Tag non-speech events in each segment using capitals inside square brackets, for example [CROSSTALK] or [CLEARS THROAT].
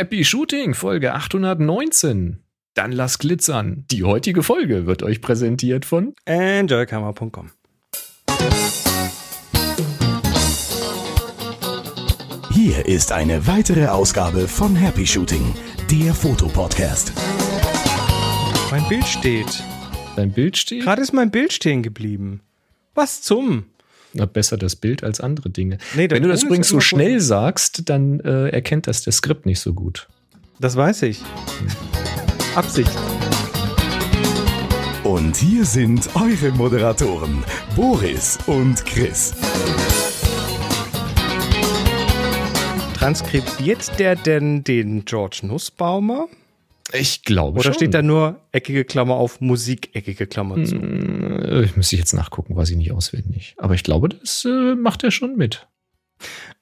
Happy Shooting, Folge 819. Dann lass glitzern. Die heutige Folge wird euch präsentiert von enjoykamera.com. Hier ist eine weitere Ausgabe von Happy Shooting, der Fotopodcast. Mein Bild steht. Dein Bild steht? Gerade ist mein Bild stehen geblieben. Was zum? Na, besser das Bild als andere Dinge. Nee, Wenn du das übrigens so schnell gut. sagst, dann äh, erkennt das der Skript nicht so gut. Das weiß ich. Absicht. Und hier sind eure Moderatoren, Boris und Chris. Transkribiert der denn den George Nussbaumer? Ich glaube Oder schon. steht da nur eckige Klammer auf Musik, eckige Klammer zu? Äh, Ich müsste jetzt nachgucken, weiß ich nicht auswendig. Aber ich glaube, das äh, macht er schon mit.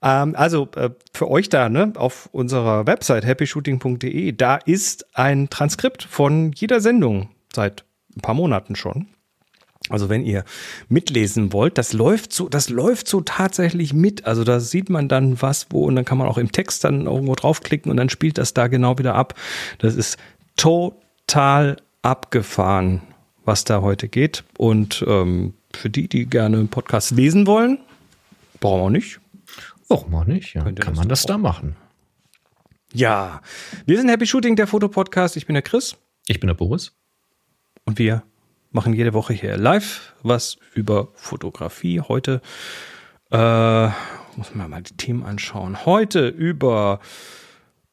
Ähm, also äh, für euch da, ne, auf unserer Website happyshooting.de, da ist ein Transkript von jeder Sendung seit ein paar Monaten schon. Also wenn ihr mitlesen wollt, das läuft so, das läuft so tatsächlich mit. Also da sieht man dann was, wo und dann kann man auch im Text dann irgendwo draufklicken und dann spielt das da genau wieder ab. Das ist total abgefahren, was da heute geht. Und ähm, für die, die gerne einen Podcast lesen wollen, brauchen wir nicht. Warum auch nicht? Ja, kann das man das da machen. Ja, wir sind Happy Shooting, der Fotopodcast. Ich bin der Chris Ich bin der Boris. und wir machen jede Woche hier live was über Fotografie. Heute äh, muss man mal die Themen anschauen. Heute über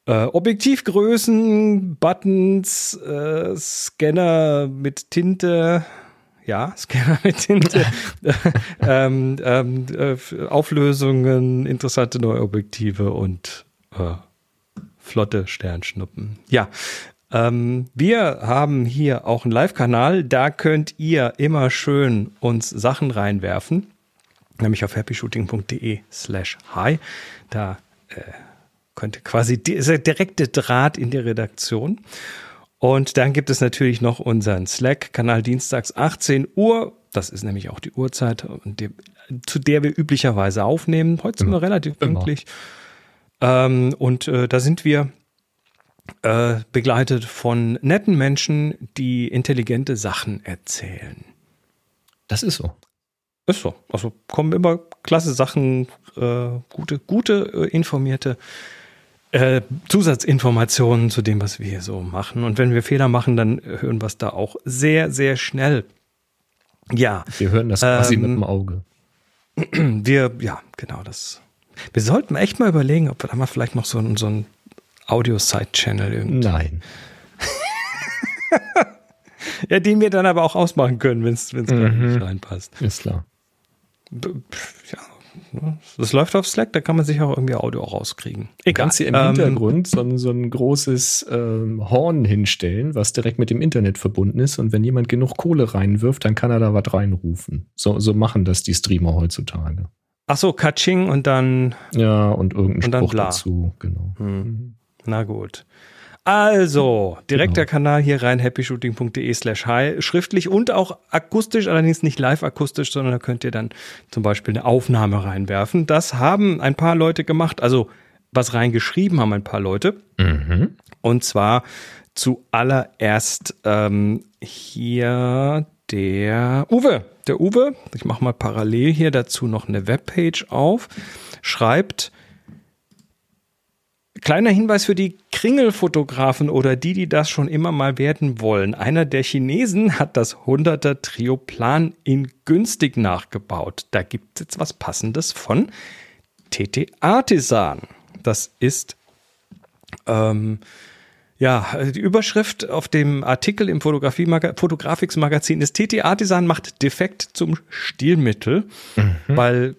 äh, Objektivgrößen, Buttons, äh, Scanner mit Tinte. Ja, [LAUGHS] Scanner mit Tinte, [LAUGHS] ähm, ähm, äh, Auflösungen, interessante neue Objektive und äh, flotte Sternschnuppen. Ja, ähm, wir haben hier auch einen Live-Kanal. Da könnt ihr immer schön uns Sachen reinwerfen. Nämlich auf happyshooting.de slash hi. Da äh, könnt ihr quasi, di- ist der direkte Draht in die Redaktion. Und dann gibt es natürlich noch unseren Slack-Kanal dienstags 18 Uhr. Das ist nämlich auch die Uhrzeit, zu der wir üblicherweise aufnehmen. Heute sind wir relativ pünktlich. Ähm, und äh, da sind wir äh, begleitet von netten Menschen, die intelligente Sachen erzählen. Das ist so. Ist so. Also kommen immer klasse Sachen, äh, gute, gute, äh, informierte äh, Zusatzinformationen zu dem, was wir hier so machen. Und wenn wir Fehler machen, dann hören wir es da auch sehr, sehr schnell. Ja, Wir hören das quasi Ähm, mit dem Auge. [CLEARS THROAT] wir, ja, genau das. Wir sollten echt mal überlegen, ob wir da mal vielleicht noch so, einen- so ein Audio-Side-Channel irgendwie Nein. [LAUGHS] Ja, den wir dann aber auch ausmachen können, wenn es Mhm. nicht reinpasst. Ist klar. Ja, ne? das läuft auf Slack, da kann man sich auch irgendwie Audio rauskriegen. Egal. Kannst hier im Ähm, Hintergrund so, ein- so ein großes ähm, Horn hinstellen, was direkt mit dem Internet verbunden ist. Und wenn jemand genug Kohle reinwirft, dann kann er da was reinrufen. So, so machen das die Streamer heutzutage. Ach so, Katsching und dann, Ja, und irgendein Und Spruch dazu. Genau. Na gut. Also, direkt Genau. der Kanal hier rein, happyshooting.de slash hi, schriftlich und auch akustisch, allerdings nicht live akustisch, sondern da könnt ihr dann zum Beispiel eine Aufnahme reinwerfen. Das haben ein paar Leute gemacht, also was reingeschrieben haben ein paar Leute. Mhm. Und zwar zuallererst ähm, hier der Uwe. Der Uwe, ich mache mal parallel hier dazu noch eine Webpage auf, schreibt, kleiner Hinweis für die Kringelfotografen oder die, die das schon immer mal werden wollen. Einer der Chinesen hat das 100er Trioplan in günstig nachgebaut. Da gibt es jetzt was Passendes von TT Artisan. Das ist ähm, ja, die Überschrift auf dem Artikel im Fotografie Fotografics Magazin ist TT Artisan macht defekt zum Stilmittel, weil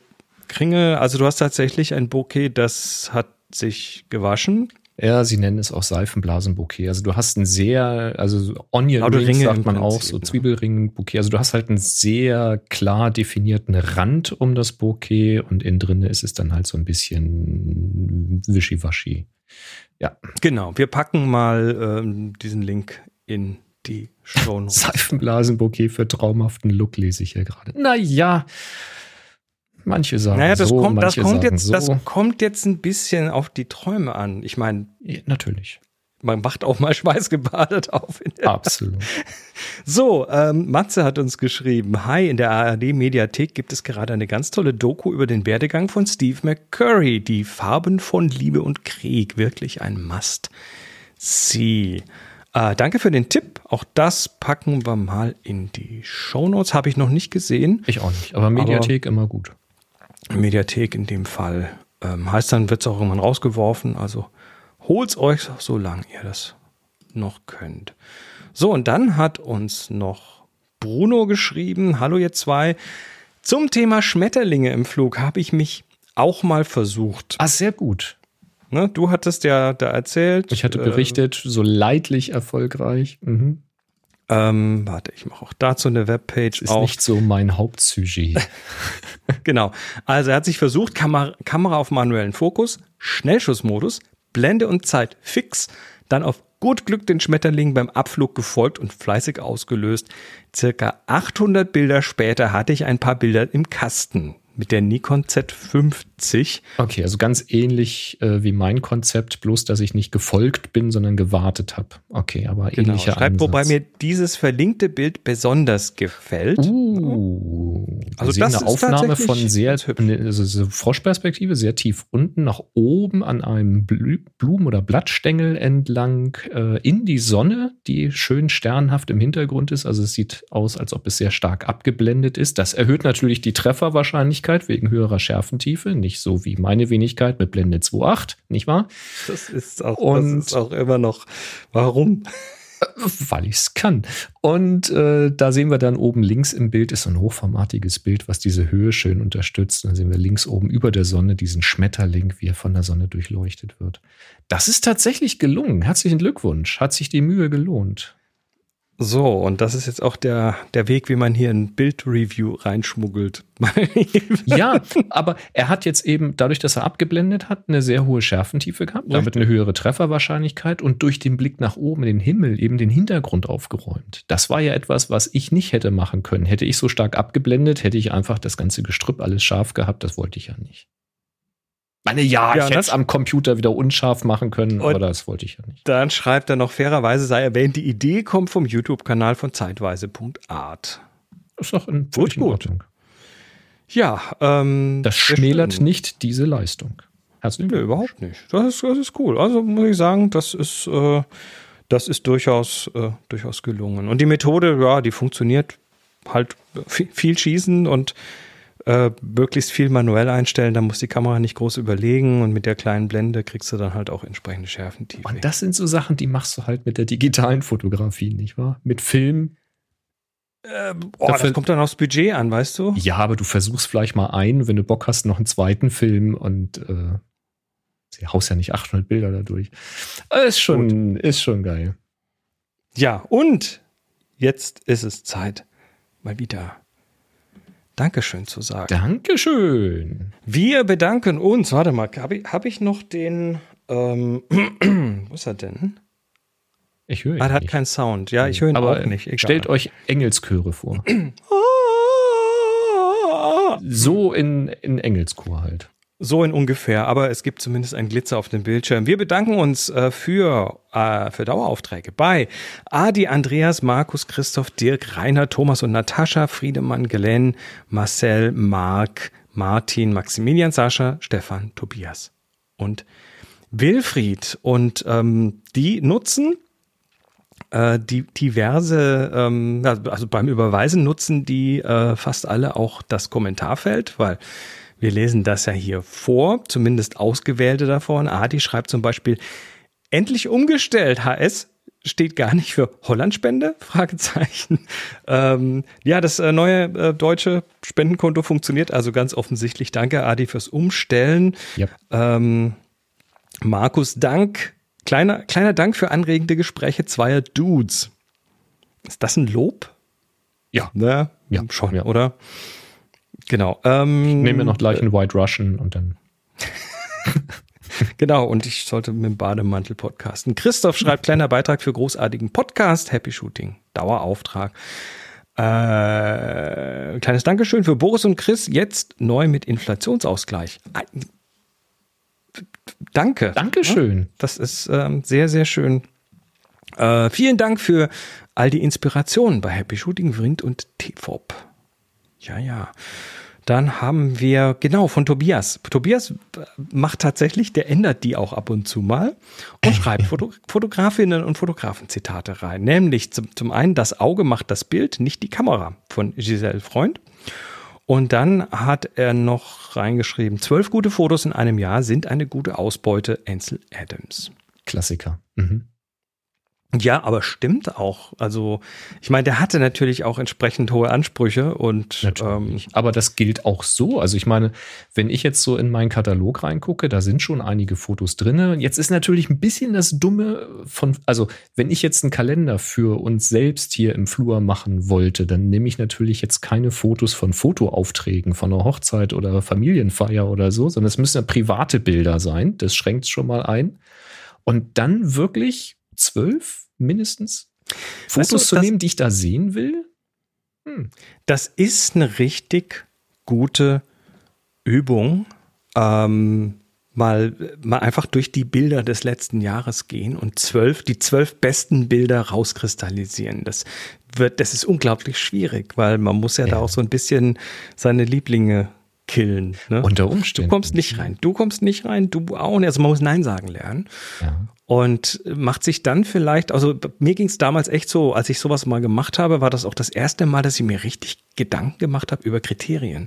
Kringel, also du hast tatsächlich ein Bouquet, das hat sich gewaschen. Ja, sie nennen es auch Seifenblasenbouquet. Also du hast ein sehr, also so Onion Rings Ringe sagt man auch, so? Zwiebelring-Bouquet. Also du hast halt einen sehr klar definierten Rand um das Bouquet und innen drin ist es dann halt so ein bisschen wischiwaschi. Ja, Genau, wir packen mal ähm, diesen Link in die Show Notes. [LAUGHS] Seifenblasenbouquet für traumhaften Look lese ich hier gerade. Naja, Manche sagen Naja, das so, kommt, das kommt jetzt, so. das kommt jetzt ein bisschen auf die Träume an. Ich meine, Ja, natürlich. man wacht auch mal [LAUGHS] schweißgebadet auf. Absolut. [LAUGHS] So, ähm, Matze hat uns geschrieben, hi, in der ARD-Mediathek gibt es gerade eine ganz tolle Doku über den Werdegang von Steve McCurry, die Farben von Liebe und Krieg, wirklich ein Must. See. Äh, danke für den Tipp, auch das packen wir mal in die Shownotes, habe ich noch nicht gesehen. Ich auch nicht. Aber Mediathek immer gut. Mediathek in dem Fall. Ähm, heißt dann, wird es auch irgendwann rausgeworfen. Also holt's euch, solange ihr das noch könnt. So, und dann hat uns noch Bruno geschrieben. Hallo ihr zwei. Zum Thema Schmetterlinge im Flug habe ich mich auch mal versucht. Ah, sehr gut. Ne, du hattest ja da erzählt. Ich hatte äh, berichtet, so leidlich erfolgreich. Mhm. Ähm, warte, ich mache auch dazu eine Webpage Ist auf. nicht so mein Hauptsujet. [LAUGHS] Genau. Also er hat sich versucht, Kamera, Kamera auf manuellen Fokus, Schnellschussmodus, Blende und Zeit fix, dann auf gut Glück den Schmetterling beim Abflug gefolgt und fleißig ausgelöst. Circa 800 Bilder später hatte ich ein paar Bilder im Kasten mit der Nikon Z50. Okay, also ganz ähnlich äh, wie mein Konzept, bloß dass ich nicht gefolgt bin, sondern gewartet habe. Okay, aber Genau. ähnlicher Schreibt, Ansatz. wobei mir dieses verlinkte Bild besonders gefällt. Uh, Also das eine Aufnahme von sehr, ne, also so Froschperspektive, sehr tief unten nach oben an einem Blumen- oder Blattstängel entlang äh, in die Sonne, die schön sternhaft im Hintergrund ist. Also es sieht aus, als ob es sehr stark abgeblendet ist. Das erhöht natürlich die Trefferwahrscheinlichkeit wegen höherer Schärfentiefe, nicht so wie meine Wenigkeit mit Blende 2.8, nicht wahr? Das ist auch, Und- das ist auch immer noch. Warum? Weil ich es kann. Und äh, da sehen wir dann oben links im Bild ist so ein hochformatiges Bild, was diese Höhe schön unterstützt. Und dann sehen wir links oben über der Sonne diesen Schmetterling, wie er von der Sonne durchleuchtet wird. Das ist tatsächlich gelungen. Herzlichen Glückwunsch. Hat sich die Mühe gelohnt. So, und das ist jetzt auch der, der Weg, wie man hier ein Bildreview reinschmuggelt. [LAUGHS] Ja, aber er hat jetzt eben, dadurch, dass er abgeblendet hat, eine sehr hohe Schärfentiefe gehabt, damit eine höhere Trefferwahrscheinlichkeit und durch den Blick nach oben in den Himmel eben den Hintergrund aufgeräumt. Das war ja etwas, was ich nicht hätte machen können. Hätte ich so stark abgeblendet, hätte ich einfach das ganze Gestrüpp alles scharf gehabt. Das wollte ich ja nicht. Meine, ja, Ja, ich hätte das- es am Computer wieder unscharf machen können, aber das wollte ich ja nicht. Dann schreibt er noch fairerweise, sei erwähnt, die Idee kommt vom YouTube-Kanal von zeitweise.art. Das ist doch in, Gut, in. Ordnung. Ja, ähm. Das schmälert schön. nicht diese Leistung. Herzlichen Nee, Glückwunsch. überhaupt nicht. Das ist, das ist cool. Also muss ich sagen, das ist, äh, das ist durchaus, äh, durchaus gelungen. Und die Methode, ja, die funktioniert halt viel, viel schießen und äh, möglichst viel manuell einstellen. Da muss die Kamera nicht groß überlegen und mit der kleinen Blende kriegst du dann halt auch entsprechende Schärfentiefe. Und das sind so Sachen, die machst du halt mit der digitalen Fotografie, nicht wahr? Mit Film. Ähm, oh, Dafür- das kommt dann aufs Budget an, weißt du? Ja, aber du versuchst vielleicht mal einen, wenn du Bock hast, noch einen zweiten Film und äh, sie haust ja nicht 800 Bilder dadurch. Äh, Ist schon, ist schon geil. Ja, und jetzt ist es Zeit, mal wieder Dankeschön zu sagen. Dankeschön. Wir bedanken uns. Warte mal, habe ich, hab ich noch den. Ähm, [CLEARS THROAT] wo ist er denn? Ich höre ihn Ah, der hat nicht. keinen Sound. Ja, ich höre ihn aber auch nicht. Egal. stellt euch Engelschöre vor. [CLEARS THROAT] so in, in Engelschor halt. So in ungefähr, aber es gibt zumindest einen Glitzer auf dem Bildschirm. Wir bedanken uns äh, für, äh, für Daueraufträge bei Adi, Andreas, Markus, Christoph, Dirk, Rainer, Thomas und Natascha, Friedemann, Glenn, Marcel, Marc, Martin, Maximilian, Sascha, Stefan, Tobias und Wilfried. Und ähm, die nutzen äh, die diverse, ähm, also beim Überweisen nutzen die äh, fast alle auch das Kommentarfeld, weil wir lesen das ja hier vor, zumindest ausgewählte davon. Adi schreibt zum Beispiel, endlich umgestellt, HS steht gar nicht für Hollandspende? Fragezeichen. [LAUGHS] Ähm, ja, das äh, neue äh, deutsche Spendenkonto funktioniert also ganz offensichtlich. Danke, Adi, fürs Umstellen. Ja. Ähm, Markus, Dank. Kleiner, kleiner Dank für anregende Gespräche zweier Dudes. Ist das ein Lob? Ja. Ne? Ja, schon, ja. oder? Genau. Ähm, Nehmen wir noch gleich einen White Russian und dann. [LAUGHS] Genau, und ich sollte mit dem Bademantel podcasten. Christoph schreibt kleiner Beitrag für großartigen Podcast, Happy Shooting, Dauerauftrag. Äh, kleines Dankeschön für Boris und Chris, jetzt neu mit Inflationsausgleich. Danke. Dankeschön. Das ist ähm, sehr, sehr schön. Äh, vielen Dank für all die Inspirationen bei Happy Shooting, Vrind und TFOP. Ja, ja. Dann haben wir, genau, von Tobias. Tobias macht tatsächlich, der ändert die auch ab und zu mal und [LAUGHS] schreibt Foto, Fotografinnen und Fotografen Zitate rein. Nämlich zum, zum einen, das Auge macht das Bild, nicht die Kamera von Giselle Freund. Und dann hat er noch reingeschrieben, zwölf gute Fotos in einem Jahr sind eine gute Ausbeute, Ansel Adams. Klassiker. Mhm. Ja, aber stimmt auch. Also, ich meine, der hatte natürlich auch entsprechend hohe Ansprüche und ähm, aber das gilt auch so. Also ich meine, wenn ich jetzt so in meinen Katalog reingucke, da sind schon einige Fotos drin. Jetzt ist natürlich ein bisschen das Dumme von, also wenn ich jetzt einen Kalender für uns selbst hier im Flur machen wollte, dann nehme ich natürlich jetzt keine Fotos von Fotoaufträgen von einer Hochzeit oder Familienfeier oder so, sondern es müssen ja private Bilder sein. Das schränkt es schon mal ein. Und dann wirklich zwölf mindestens Fotos weißt du, zu nehmen, die ich da sehen will? Hm. Das ist eine richtig gute Übung. Ähm, mal, mal einfach durch die Bilder des letzten Jahres gehen und zwölf, die zwölf besten Bilder rauskristallisieren. Das wird, das ist unglaublich schwierig, weil man muss ja, ja. da auch so ein bisschen seine Lieblinge killen. Ne? Unter Umständen. Du kommst nicht rein. Du kommst nicht rein, du auch nicht. Also man muss Nein sagen lernen. Ja. Und macht sich dann vielleicht, also mir ging es damals echt so, als ich sowas mal gemacht habe, war das auch das erste Mal, dass ich mir richtig Gedanken gemacht habe über Kriterien.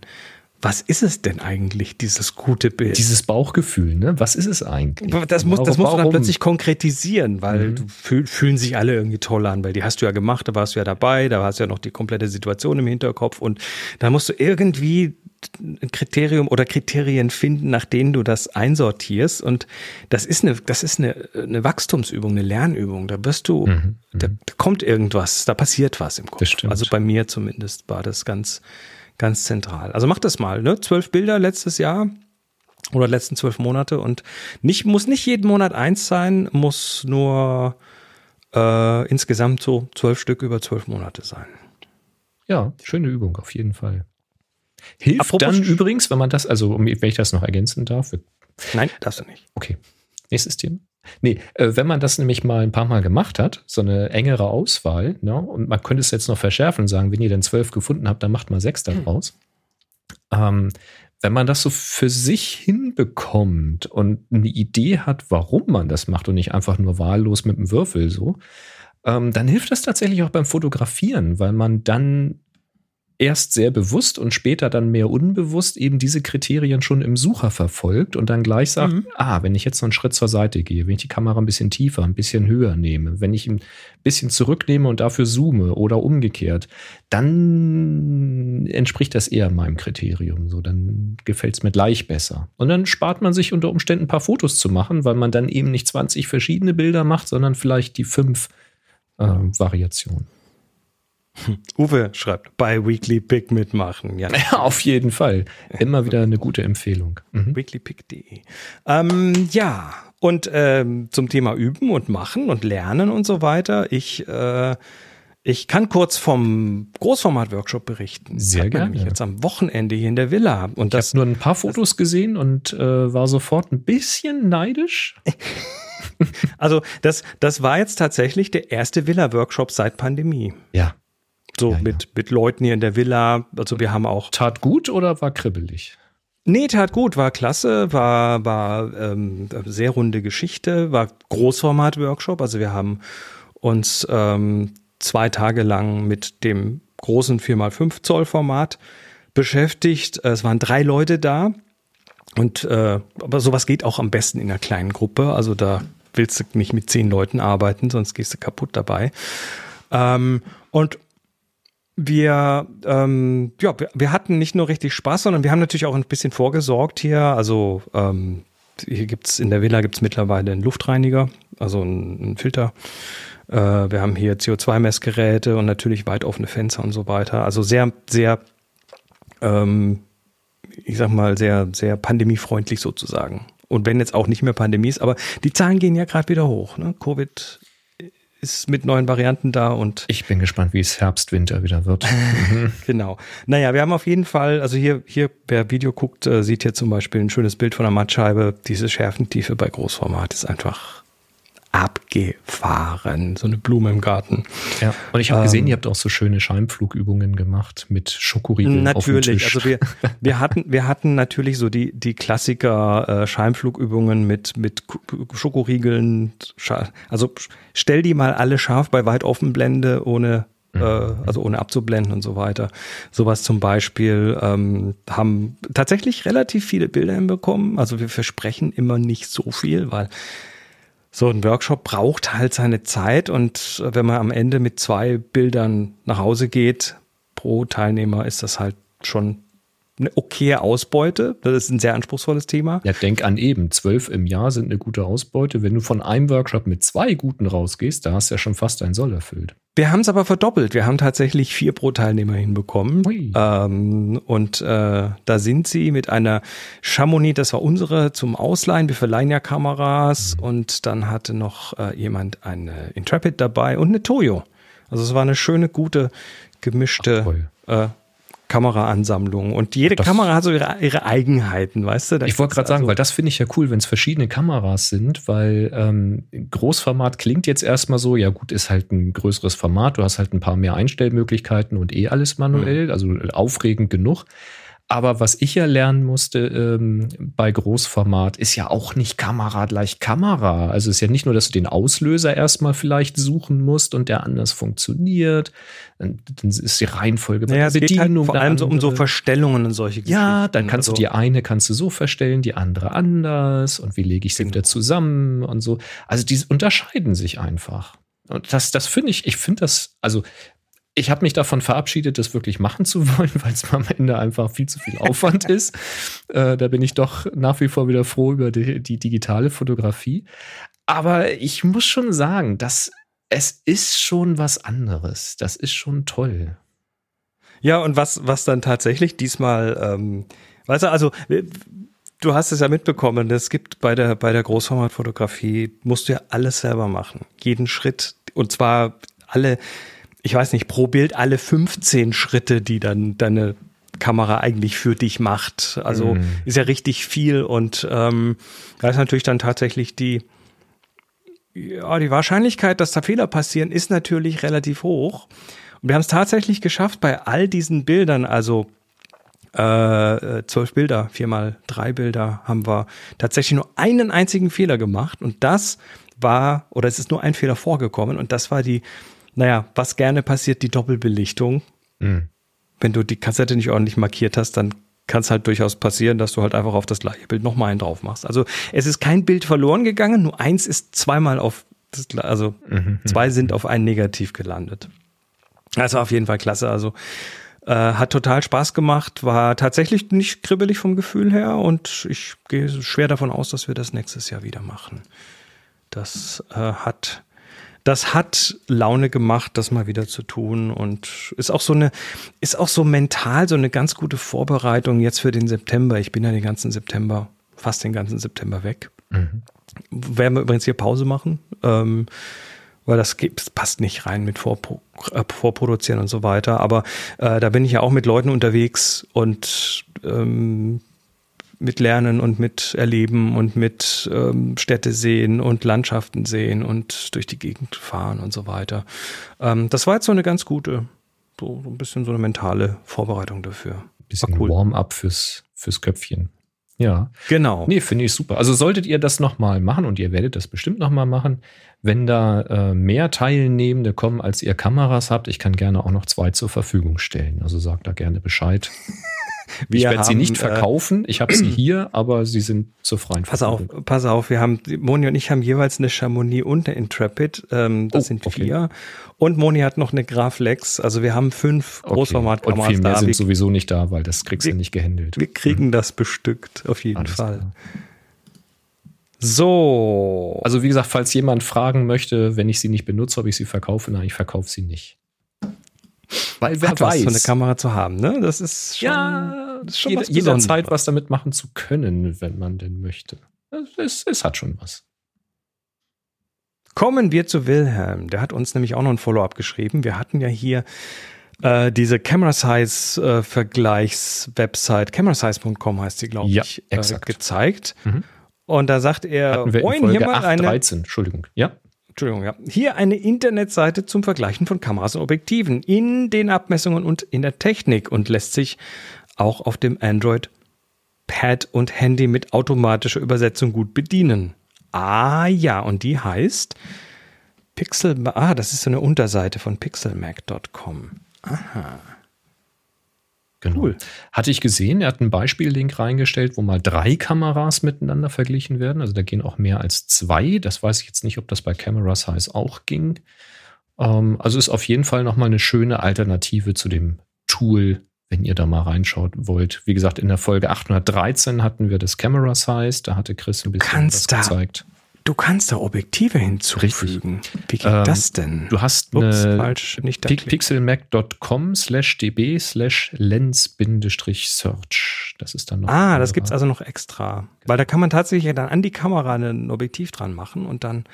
Was ist es denn eigentlich, dieses gute Bild? Dieses Bauchgefühl, ne? Was ist es eigentlich? Das muss, das musst du dann plötzlich konkretisieren, weil mhm. du fühl, fühlen sich alle irgendwie toll an, weil die hast du ja gemacht, da warst du ja dabei, da hast du ja noch die komplette Situation im Hinterkopf und da musst du irgendwie ein Kriterium oder Kriterien finden, nach denen du das einsortierst. Und das ist eine, das ist eine, eine Wachstumsübung, eine Lernübung. Da wirst du, mhm, da, mhm. da, kommt irgendwas, da passiert was im Kopf. Also bei mir zumindest war das ganz, ganz zentral. Also mach das mal, ne? Zwölf Bilder letztes Jahr oder letzten zwölf Monate und nicht, muss nicht jeden Monat eins sein, muss nur äh, insgesamt so zwölf Stück über zwölf Monate sein. Ja, schöne Übung auf jeden Fall. Hilft Apropos dann übrigens, wenn man das, also wenn ich das noch ergänzen darf. Nein, darfst du nicht. Okay. Nächstes Thema. Nee, äh, wenn man das nämlich mal ein paar Mal gemacht hat, so eine engere Auswahl, ne, und man könnte es jetzt noch verschärfen und sagen, wenn ihr dann zwölf gefunden habt, dann macht mal sechs daraus. Hm. Ähm, wenn man das so für sich hinbekommt und eine Idee hat, warum man das macht und nicht einfach nur wahllos mit dem Würfel so, ähm, dann hilft das tatsächlich auch beim Fotografieren, weil man dann erst sehr bewusst und später dann mehr unbewusst eben diese Kriterien schon im Sucher verfolgt und dann gleich sagt, mhm. ah, wenn ich jetzt so einen Schritt zur Seite gehe, wenn ich die Kamera ein bisschen tiefer, ein bisschen höher nehme, wenn ich ein bisschen zurücknehme und dafür zoome oder umgekehrt, dann entspricht das eher meinem Kriterium. So, dann gefällt es mir gleich besser. Und dann spart man sich unter Umständen ein paar Fotos zu machen, weil man dann eben nicht 20 verschiedene Bilder macht, sondern vielleicht die fünf äh, Variationen. Uwe schreibt, bei Weekly Pick mitmachen. Ja, ja [LAUGHS] auf jeden Fall. Immer wieder eine gute Empfehlung. Mhm. Weeklypick.de. Ähm, ja, und ähm, zum Thema Üben und Machen und Lernen und so weiter. Ich, äh, ich kann kurz vom Großformat-Workshop berichten. Sehr gerne. Ich jetzt am Wochenende hier in der Villa. Und ich habe nur ein paar Fotos gesehen und äh, war sofort ein bisschen neidisch. [LAUGHS] also das, das war jetzt tatsächlich der erste Villa-Workshop seit Pandemie. Ja. So ja, mit, ja. mit Leuten hier in der Villa. Also wir haben auch. Tat gut oder war kribbelig? Nee, tat gut, war klasse, war, war ähm, sehr runde Geschichte, war Großformat-Workshop. Also wir haben uns ähm, zwei Tage lang mit dem großen 4x5 Zoll Format beschäftigt. Es waren drei Leute da. Und äh, aber sowas geht auch am besten in einer kleinen Gruppe. Also da willst du nicht mit zehn Leuten arbeiten, sonst gehst du kaputt dabei. Ähm, und wir, ähm, ja, wir, hatten nicht nur richtig Spaß, sondern wir haben natürlich auch ein bisschen vorgesorgt hier. Also ähm, hier gibt's in der Villa gibt's mittlerweile einen Luftreiniger, also einen, einen Filter. Äh, wir haben hier CO2-Messgeräte und natürlich weit offene Fenster und so weiter. Also sehr, sehr, ähm, ich sag mal, sehr, sehr pandemiefreundlich sozusagen. Und wenn jetzt auch nicht mehr Pandemie ist, aber die Zahlen gehen ja gerade wieder hoch. Ne? Covid ist mit neuen Varianten da und ich bin gespannt, wie es Herbst, Winter wieder wird. [LAUGHS] genau. Naja, wir haben auf jeden Fall, also hier, hier, wer Video guckt, äh, sieht hier zum Beispiel ein schönes Bild von der Mattscheibe. Diese Schärfentiefe bei Großformat ist einfach abgefahren. So eine Blume im Garten. Ja, und ich habe gesehen, ähm, ihr habt auch so schöne Scheinflugübungen gemacht mit Schokoriegeln. Natürlich, also wir, wir hatten, wir hatten natürlich so die, die Klassiker äh, Scheinflugübungen mit, mit Schokoriegeln. Also stell die mal alle scharf bei weit offen Blende, ohne äh, mhm. also ohne abzublenden und so weiter. Sowas zum Beispiel ähm, haben tatsächlich relativ viele Bilder hinbekommen. Also wir versprechen immer nicht so viel, weil so ein Workshop braucht halt seine Zeit und wenn man am Ende mit zwei Bildern nach Hause geht pro Teilnehmer, ist das halt schon eine okaye Ausbeute. Das ist ein sehr anspruchsvolles Thema. Ja, denk an eben. Zwölf im Jahr sind eine gute Ausbeute. Wenn du von einem Workshop mit zwei guten rausgehst, da hast du ja schon fast dein Soll erfüllt. Wir haben es aber verdoppelt. Wir haben tatsächlich vier pro Teilnehmer hinbekommen. Ähm, und äh, da sind sie mit einer Chamonix, das war unsere, zum Ausleihen. Wir verleihen ja Kameras. Mhm. Und dann hatte noch äh, jemand eine Intrepid dabei und eine Toyo. Also es war eine schöne, gute, gemischte Ach, äh, Kameraansammlung. Und jede das, Kamera hat so ihre, ihre Eigenheiten, weißt du? Da ich wollte gerade sagen, also weil das finde ich ja cool, wenn es verschiedene Kameras sind, weil ähm, Großformat klingt jetzt erstmal so, ja gut, ist halt ein größeres Format, du hast halt ein paar mehr Einstellmöglichkeiten und eh alles manuell, mhm. also aufregend genug. Aber was ich ja lernen musste ähm, bei Großformat, ist ja auch nicht Kamera gleich Kamera. Also es ist ja nicht nur, dass du den Auslöser erstmal vielleicht suchen musst und der anders funktioniert. Dann, ist die Reihenfolge bei naja, der Bedienung. Halt vor allem so um so Verstellungen und solche Geschichten. Ja, dann kannst also. du die eine kannst du so verstellen, die andere anders. Und wie lege ich sie genau. wieder zusammen und so. Also die unterscheiden sich einfach. Und das, das finde ich, ich finde das, also ich habe mich davon verabschiedet, das wirklich machen zu [LAUGHS] wollen, weil es am Ende einfach viel zu viel Aufwand [LAUGHS] ist. Äh, da bin ich doch nach wie vor wieder froh über die, die, digitale Fotografie. Aber ich muss schon sagen, dass es ist schon was anderes. Das ist schon toll. Ja, und was, was dann tatsächlich diesmal, ähm, weißt du, also du hast es ja mitbekommen, es gibt bei der, bei der Großformatfotografie, musst du ja alles selber machen. Jeden Schritt. Und zwar alle ich weiß nicht, pro Bild alle 15 Schritte, die dann deine Kamera eigentlich für dich macht. Also mm. ist ja richtig viel und ähm, da ist natürlich dann tatsächlich die, ja, die Wahrscheinlichkeit, dass da Fehler passieren, ist natürlich relativ hoch. Und wir haben es tatsächlich geschafft, bei all diesen Bildern, also äh, zwölf Bilder, viermal drei Bilder, haben wir tatsächlich nur einen einzigen Fehler gemacht. Und das war, oder es ist nur ein Fehler vorgekommen, und das war die naja, was gerne passiert, die Doppelbelichtung. Mhm. Wenn du die Kassette nicht ordentlich markiert hast, dann kann es halt durchaus passieren, dass du halt einfach auf das gleiche Bild nochmal einen drauf machst. Also es ist kein Bild verloren gegangen, nur eins ist zweimal auf das, also mhm. zwei sind auf ein Negativ gelandet. Also auf jeden Fall klasse. Also äh, hat total Spaß gemacht, war tatsächlich nicht kribbelig vom Gefühl her und ich gehe schwer davon aus, dass wir das nächstes Jahr wieder machen. Das äh, hat das hat Laune gemacht, das mal wieder zu tun und ist auch so eine, ist auch so mental so eine ganz gute Vorbereitung jetzt für den September. Ich bin ja den ganzen September, fast den ganzen September weg. Mhm. Werden wir übrigens hier Pause machen, ähm, weil das, das, passt nicht rein mit Vorpro äh, Vorproduzieren und so weiter. Aber äh, da bin ich ja auch mit Leuten unterwegs und ähm, mit Lernen und mit Erleben und mit ähm, Städte sehen und Landschaften sehen und durch die Gegend fahren und so weiter. Ähm, das war jetzt so eine ganz gute, so, so ein bisschen so eine mentale Vorbereitung dafür. Ein bisschen cool. Warm-up fürs, fürs Köpfchen. Ja. Genau. Nee, finde ich super. Also solltet ihr das nochmal machen und ihr werdet das bestimmt nochmal machen, wenn da äh, mehr Teilnehmende kommen, als ihr Kameras habt, ich kann gerne auch noch zwei zur Verfügung stellen. Also sagt da gerne Bescheid. [LAUGHS] ich werde sie nicht äh, verkaufen. ich habe sie [CLEARS THROAT] hier, aber sie sind zur freien Pass auf, pass auf. Wir haben, Moni und ich haben jeweils eine Chamonix und eine Intrepid. Ähm, das oh, sind okay. vier. Und Moni hat noch eine Graflex. Also wir haben fünf okay. Großformatkameras Und viel mehr da. sind sowieso nicht da, weil das kriegst du nicht gehandelt. Wir kriegen mhm. das bestückt, auf jeden Alles Fall. Klar. So. Also wie gesagt, falls jemand fragen möchte, wenn ich sie nicht benutze, ob ich sie verkaufe, nein, ich verkaufe sie nicht. Weil wer Hat weiß. Was, so eine Kamera zu haben, ne? Das ist schon, ja, das ist schon jede, jederzeit was damit machen zu können, wenn man denn möchte. Es, es hat schon was. Kommen wir zu Wilhelm. Der hat uns nämlich auch noch ein Follow-up geschrieben. Wir hatten ja hier äh, diese Camera Size äh, Vergleichs-Website, camerasize.com heißt sie, glaube Ja, ich, äh, exakt. gezeigt. Mhm. Und da sagt er, Hatten wir in Folge hier mal eine, 8.13, Entschuldigung. Ja, Entschuldigung, ja. Hier eine Internetseite zum Vergleichen von Kameras und Objektiven in den Abmessungen und in der Technik und lässt sich auch auf dem Android Pad und Handy mit automatischer Übersetzung gut bedienen. Ah ja, und die heißt Pixel, ah, das ist so eine Unterseite von pixelmac.com. genau. Cool. Hatte ich gesehen, er hat einen Beispiellink reingestellt, wo mal drei Kameras miteinander verglichen werden. Also da gehen auch mehr als zwei. Das weiß ich jetzt nicht, ob das bei Camera Size auch ging. Ähm, also ist auf jeden Fall nochmal eine schöne Alternative zu dem Tool, wenn ihr da mal reinschaut wollt. Wie gesagt, in der Folge 813 hatten wir das Camera Size. Da hatte Chris ein bisschen was da- gezeigt. Du kannst da Objektive hinzufügen. Wie geht Ähm, das denn? Du hast Ups, eine falsch, nicht da pixelmac.com slash db slash lens-search. Das ist dann noch. Ah, das gibt's also noch extra. Weil da kann man tatsächlich dann an die Kamera ein Objektiv dran machen und dann,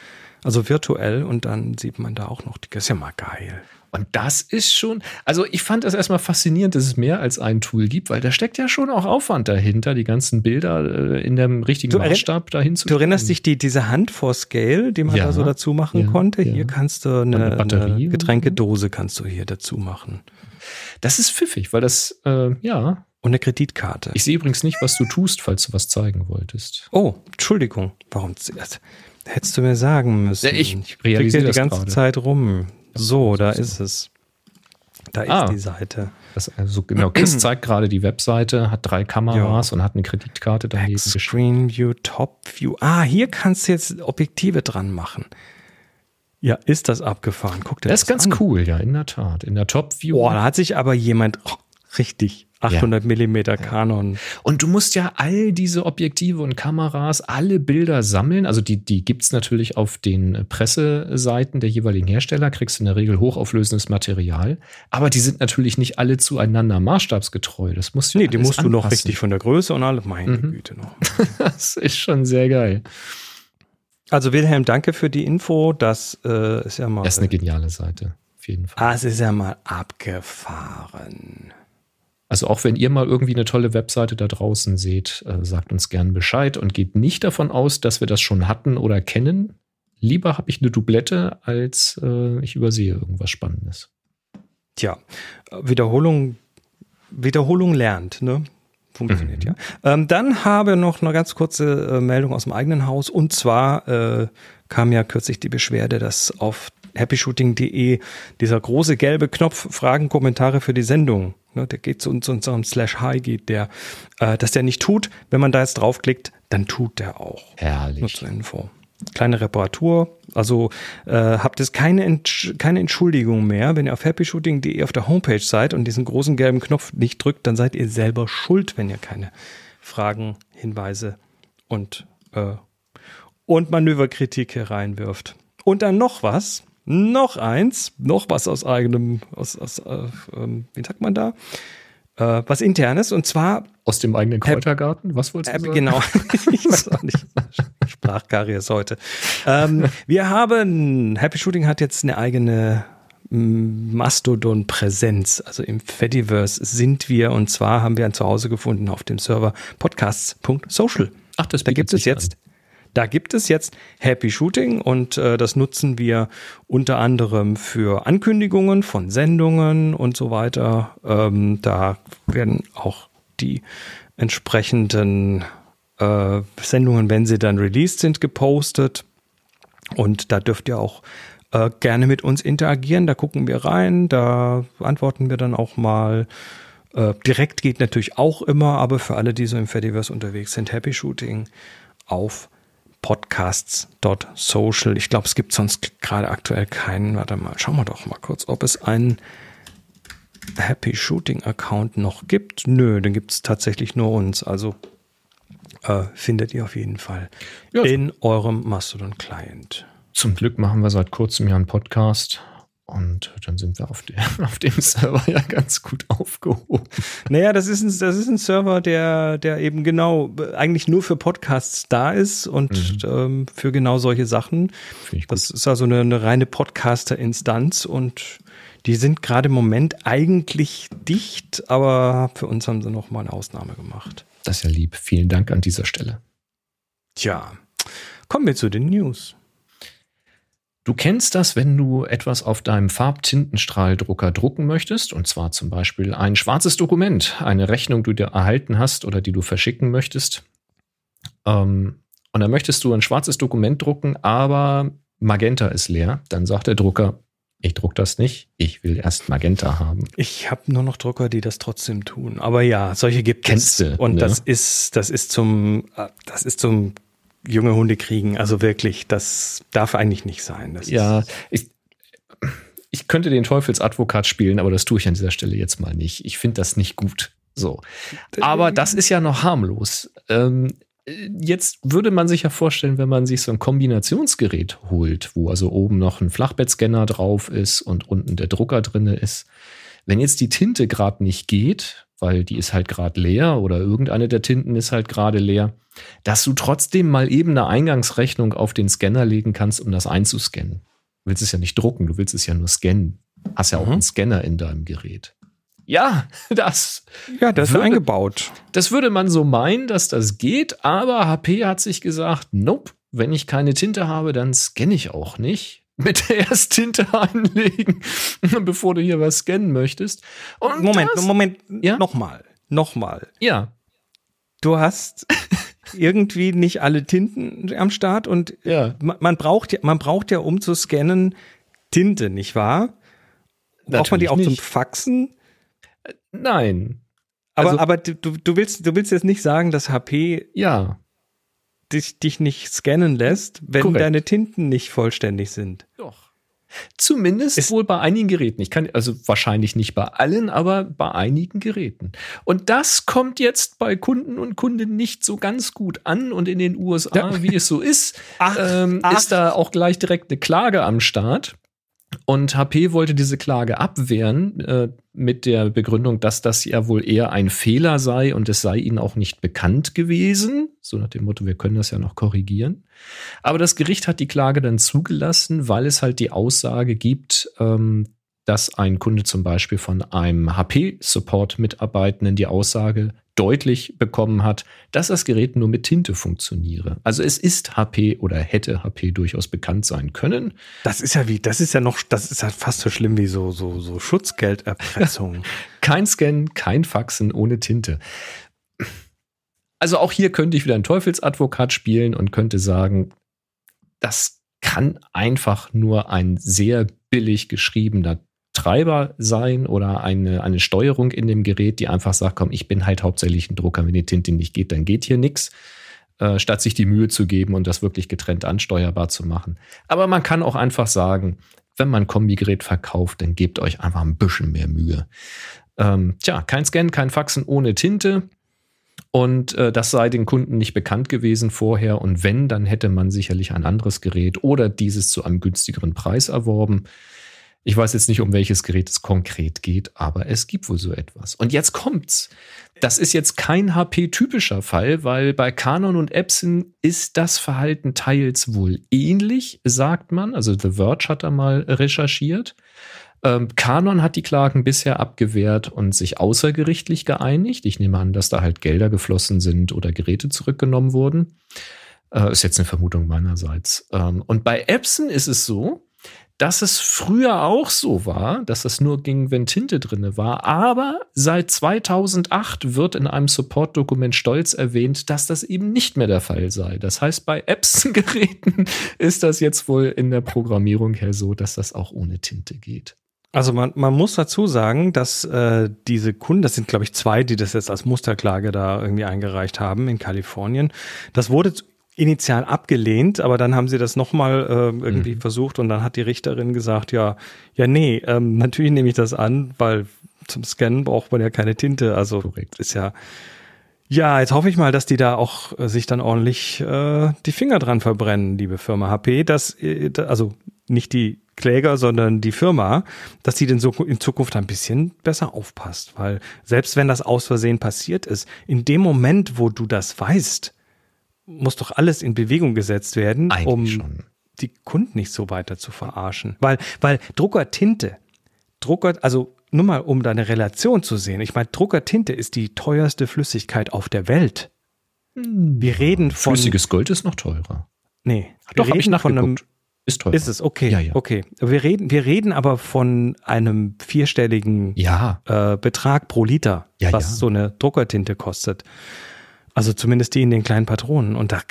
also virtuell, und dann sieht man da auch noch die. Das ist ja mal geil. Und das ist schon, also ich fand das erstmal faszinierend, dass es mehr als ein Tool gibt, weil da steckt ja schon auch Aufwand dahinter, die ganzen Bilder äh, in dem richtigen Du Maßstab dahin zu Du erinnerst dich die, diese Hand vor Scale, die man Ja, da so dazu machen ja, konnte? ja. Hier kannst du eine, eine eine Getränkedose kannst du hier dazu machen. Das ist pfiffig, weil das, äh, ja. Und eine Kreditkarte. Ich sehe übrigens nicht, was du tust, falls du was zeigen wolltest. oh, Entschuldigung. Warum? das Hättest du mir sagen müssen. Ja, ich klicke realisiere die ganze gerade. Zeit rum. So, da ist es. Da ist Ah. die Seite. Das, also genau, Chris [CLEARS THROAT] zeigt gerade die Webseite, hat drei Kameras und hat eine Kreditkarte daneben. Screen View, Top View. Ah, hier kannst du jetzt Objektive dran machen. Ja, ist das abgefahren. Guck dir Das das, ist ganz an. cool, ja, in der Tat. In der Top-View. Boah, da hat sich aber jemand oh, richtig 800 Millimeter Canon. Und du musst ja all diese Objektive und Kameras, alle Bilder sammeln. Also die, die gibt's natürlich auf den Presseseiten der jeweiligen Hersteller, kriegst du in der Regel hochauflösendes Material. Aber die sind natürlich nicht alle zueinander maßstabsgetreu. Das musst du Nee, ja die musst du noch anpassen. richtig von der Größe und alles. Meine Mhm. Güte noch. [LAUGHS] Das ist schon sehr geil. Also Wilhelm, danke für die Info. Das äh, ist ja mal. Das ist eine geniale Seite. Auf jeden Fall. ah, es ist ja mal abgefahren. Also auch wenn ihr mal irgendwie eine tolle Webseite da draußen seht, äh, sagt uns gern Bescheid und geht nicht davon aus, dass wir das schon hatten oder kennen. Lieber habe ich eine Doublette, als äh, ich übersehe irgendwas Spannendes. Tja, Wiederholung, Wiederholung lernt, ne? Funktioniert Mhm. ja. Ähm, dann habe noch eine ganz kurze äh, Meldung aus dem eigenen Haus. Und zwar äh, kam ja kürzlich die Beschwerde, dass auf happyshooting.de dieser große gelbe Knopf Fragen, Kommentare für die Sendung, ne, der geht zu, uns- zu unserem Slash High geht, der, äh, dass der nicht tut. Wenn man da jetzt draufklickt, dann tut der auch. Nur Herrlich. zur Info. Kleine Reparatur. Also äh, habt es keine, Entsch keine Entschuldigung mehr. Wenn ihr auf happyshooting.de auf der Homepage seid und diesen großen gelben Knopf nicht drückt, dann seid ihr selber schuld, wenn ihr keine Fragen, Hinweise und, äh, und Manöverkritik hier reinwirft. Und dann noch was. Noch eins, noch was aus eigenem, aus, aus äh, ähm, wie sagt man da? Äh, was internes und zwar Aus dem eigenen Kräutergarten? Was wolltest du sagen? genau. [LAUGHS] [LAUGHS] ich weiß auch nicht. Sprachkaries heute. Ähm, wir haben, Happy Shooting hat jetzt eine eigene Mastodon-Präsenz. Also im Fediverse sind wir und zwar haben wir ein Zuhause gefunden auf dem Server podcasts.social. Ach, das Da gibt es sich jetzt, da gibt es jetzt Happy Shooting und äh, das nutzen wir unter anderem für Ankündigungen von Sendungen und so weiter. Ähm, da werden auch die entsprechenden äh, Sendungen, wenn sie dann released sind, gepostet. Und da dürft ihr auch äh, gerne mit uns interagieren. Da gucken wir rein, da antworten wir dann auch mal. Äh, direkt geht natürlich auch immer, aber für alle, die so im Fediverse unterwegs sind, Happy Shooting auf podcasts.social. Ich glaube, es gibt sonst gerade aktuell keinen. Warte mal, schauen wir doch mal kurz, ob es einen Happy Shooting Account noch gibt. Nö, den gibt es tatsächlich nur uns. Also äh, findet ihr auf jeden Fall Ja. in eurem Mastodon Client. Zum Glück machen wir seit kurzem ja einen Podcast Und dann sind wir auf, der, [LAUGHS] auf dem Server ja ganz gut aufgehoben. Naja, das ist ein, das ist ein Server, der, der eben genau eigentlich nur für Podcasts da ist und mhm. ähm, für genau solche Sachen. Das ist also eine, eine reine Podcaster-Instanz und die sind gerade im Moment eigentlich dicht, aber für uns haben sie noch mal eine Ausnahme gemacht. Das ist ja lieb. Vielen Dank an dieser Stelle. Tja, kommen wir zu den News. Du kennst das, wenn du etwas auf deinem Farbtintenstrahldrucker drucken möchtest, und zwar zum Beispiel ein schwarzes Dokument, eine Rechnung, die du erhalten hast oder die du verschicken möchtest. Ähm, und dann möchtest du ein schwarzes Dokument drucken, aber Magenta ist leer. Dann sagt der Drucker, ich druck das nicht, ich will erst Magenta haben. Ich habe nur noch Drucker, die das trotzdem tun. Aber ja, solche gibt Kennst es. Du, und ne? das ist, das ist zum, äh, das ist zum junge Hunde kriegen. Also wirklich, das darf eigentlich nicht sein. Das ja, ich, ich könnte den Teufelsadvokat spielen, aber das tue ich an dieser Stelle jetzt mal nicht. Ich finde das nicht gut. So. Aber das ist ja noch harmlos. Ähm, jetzt würde man sich ja vorstellen, wenn man sich so ein Kombinationsgerät holt, wo also oben noch ein Flachbettscanner drauf ist und unten der Drucker drin ist. Wenn jetzt die Tinte gerade nicht geht, weil die ist halt gerade leer oder irgendeine der Tinten ist halt gerade leer, dass du trotzdem mal eben eine Eingangsrechnung auf den Scanner legen kannst, um das einzuscannen. Du willst es ja nicht drucken, du willst es ja nur scannen. Hast ja auch mhm. einen Scanner in deinem Gerät. Ja, [LAUGHS] das. Ja, das würde, ist eingebaut. Das würde man so meinen, dass das geht, aber HP hat sich gesagt, nope, wenn ich keine Tinte habe, dann scanne ich auch nicht. Bitte erst Tinte einlegen, [LAUGHS] bevor du hier was scannen möchtest. Und Moment, das, Moment, ja? nochmal, nochmal. Ja. Du hast [LAUGHS] irgendwie nicht alle Tinten am Start und ja. man, braucht ja, man braucht ja, um zu scannen, Tinte, nicht wahr? Braucht man die auch nicht. zum Faxen? Nein. Aber, also, aber du, du, willst, du willst jetzt nicht sagen, dass HP ja. Dich, dich nicht scannen lässt, wenn Korrekt. deine Tinten nicht vollständig sind. Doch. Zumindest ist wohl bei einigen Geräten. Ich kann, also wahrscheinlich nicht bei allen, aber bei einigen Geräten. Und das kommt jetzt bei Kunden und Kunden nicht so ganz gut an. Und in den USA, ja. wie es so ist, [LAUGHS] ach, ähm, ach. ist da auch gleich direkt eine Klage am Start. Und HP wollte diese Klage abwehren äh, mit der Begründung, dass das ja wohl eher ein Fehler sei und es sei ihnen auch nicht bekannt gewesen. So nach dem Motto, wir können das ja noch korrigieren. Aber das Gericht hat die Klage dann zugelassen, weil es halt die Aussage gibt, ähm, dass ein Kunde zum Beispiel von einem HP-Support-Mitarbeitenden die Aussage deutlich bekommen hat, dass das Gerät nur mit Tinte funktioniere. Also es ist HP oder hätte HP durchaus bekannt sein können. Das ist ja wie, das ist ja noch, das ist ja fast so schlimm wie so, so, so Schutzgelderpressung. [LAUGHS] kein Scan, kein Faxen ohne Tinte. Also auch hier könnte ich wieder einen Teufelsadvokat spielen und könnte sagen, das kann einfach nur ein sehr billig geschriebener Treiber sein oder eine, eine Steuerung in dem Gerät, die einfach sagt, komm, ich bin halt hauptsächlich ein Drucker, wenn die Tinte nicht geht, dann geht hier nichts, äh, statt sich die Mühe zu geben und das wirklich getrennt ansteuerbar zu machen. Aber man kann auch einfach sagen, wenn man ein Kombigerät verkauft, dann gebt euch einfach ein bisschen mehr Mühe. Ähm, tja, kein Scan, kein Faxen ohne Tinte. Und äh, das sei den Kunden nicht bekannt gewesen vorher. Und wenn, dann hätte man sicherlich ein anderes Gerät oder dieses zu einem günstigeren Preis erworben. Ich weiß jetzt nicht, um welches Gerät es konkret geht, aber es gibt wohl so etwas. Und jetzt kommt's. Das ist jetzt kein HP-typischer Fall, weil bei Canon und Epson ist das Verhalten teils wohl ähnlich, sagt man. Also The Verge hat da mal recherchiert. Ähm, Canon hat die Klagen bisher abgewehrt und sich außergerichtlich geeinigt. Ich nehme an, dass da halt Gelder geflossen sind oder Geräte zurückgenommen wurden. Äh, ist jetzt eine Vermutung meinerseits. Ähm, und bei Epson ist es so, dass es früher auch so war, dass das nur ging, wenn Tinte drinne war. Aber seit 2008 wird in einem Support-Dokument stolz erwähnt, dass das eben nicht mehr der Fall sei. Das heißt, bei Epson-Geräten [LAUGHS] ist das jetzt wohl in der Programmierung her so, dass das auch ohne Tinte geht. Also man, man muss dazu sagen, dass äh, diese Kunden, das sind glaube ich zwei, die das jetzt als Musterklage da irgendwie eingereicht haben in Kalifornien, das wurde initial abgelehnt, aber dann haben sie das nochmal äh, irgendwie mhm. versucht und dann hat die Richterin gesagt, ja, ja, nee, ähm, [LAUGHS] natürlich nehme ich das an, weil zum Scannen braucht man ja keine Tinte. Also Korrekt. ist ja. Ja, jetzt hoffe ich mal, dass die da auch äh, sich dann ordentlich äh, die Finger dran verbrennen, liebe Firma HP. Dass, äh, also nicht die Kläger, sondern die Firma, dass sie denn so in Zukunft ein bisschen besser aufpasst. Weil selbst wenn das aus Versehen passiert ist, in dem Moment, wo du das weißt, muss doch alles in Bewegung gesetzt werden, Eigentlich um schon. die Kunden nicht so weiter zu verarschen. Weil, weil Druckertinte, Drucker, also nur mal um da eine Relation zu sehen. Ich meine, Druckertinte ist die teuerste Flüssigkeit auf der Welt. Wir reden von. Flüssiges Gold ist noch teurer. Nee, Doch, habe ich von einem, nachgeguckt. Ist teurer. ist es, okay, Ja, ja. okay. Wir reden, wir reden aber von einem vierstelligen Ja, äh, Betrag pro Liter, Ja, was so eine Druckertinte kostet. Also zumindest die in den kleinen Patronen. Und da,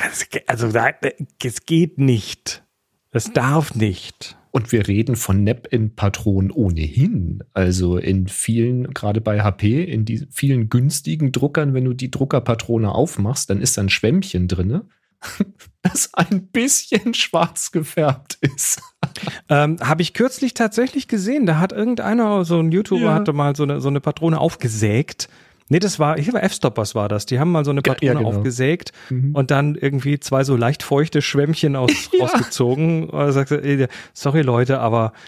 also da, es geht nicht. Es darf nicht. Und wir reden von Nap-in-Patronen ohnehin. Also in vielen, gerade bei HP, in die vielen günstigen Druckern, wenn du die Druckerpatrone aufmachst, dann ist da ein Schwämmchen drinne, [LAUGHS] das ein bisschen schwarz gefärbt ist. Ähm, Habe ich kürzlich tatsächlich gesehen. Da hat irgendeiner, so ein YouTuber, Ja. hatte mal so eine, so eine Patrone aufgesägt. Nee, das war, hier war F-Stoppers war das. Die haben mal so eine Patrone ja, genau. aufgesägt Mhm. und dann irgendwie zwei so leicht feuchte Schwämmchen aus, [LAUGHS] Ja. rausgezogen. Und ey, sorry Leute, aber [LAUGHS]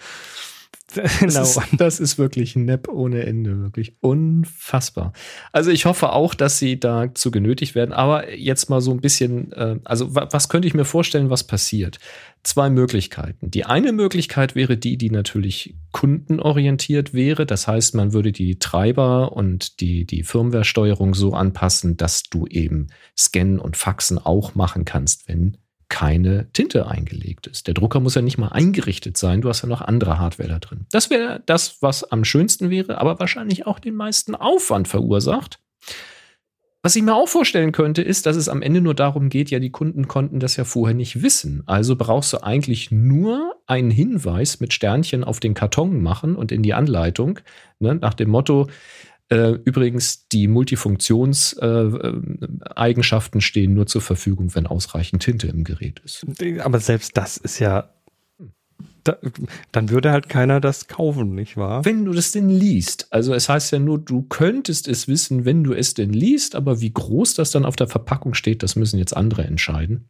Das, Genau. ist, das ist wirklich Nap ohne Ende, wirklich unfassbar. Also ich hoffe auch, dass sie dazu genötigt werden, aber jetzt mal so ein bisschen, äh, also wa was könnte ich mir vorstellen, was passiert? Zwei Möglichkeiten. Die eine Möglichkeit wäre die, die natürlich kundenorientiert wäre. Das heißt, man würde die Treiber und die, die Firmwaresteuerung so anpassen, dass du eben Scannen und Faxen auch machen kannst, wenn keine Tinte eingelegt ist. Der Drucker muss ja nicht mal eingerichtet sein, du hast ja noch andere Hardware da drin. Das wäre das, was am schönsten wäre, aber wahrscheinlich auch den meisten Aufwand verursacht. Was ich mir auch vorstellen könnte, ist, dass es am Ende nur darum geht, ja, die Kunden konnten das ja vorher nicht wissen. Also brauchst du eigentlich nur einen Hinweis mit Sternchen auf den Karton machen und in die Anleitung, ne, nach dem Motto, äh, übrigens, die Multifunktionseigenschaften stehen nur zur Verfügung, wenn ausreichend Tinte im Gerät ist. aber selbst das ist ja, da, dann würde halt keiner das kaufen, nicht wahr? Wenn du das denn liest, also es heißt ja nur, du könntest es wissen, wenn du es denn liest, aber wie groß das dann auf der Verpackung steht, das müssen jetzt andere entscheiden.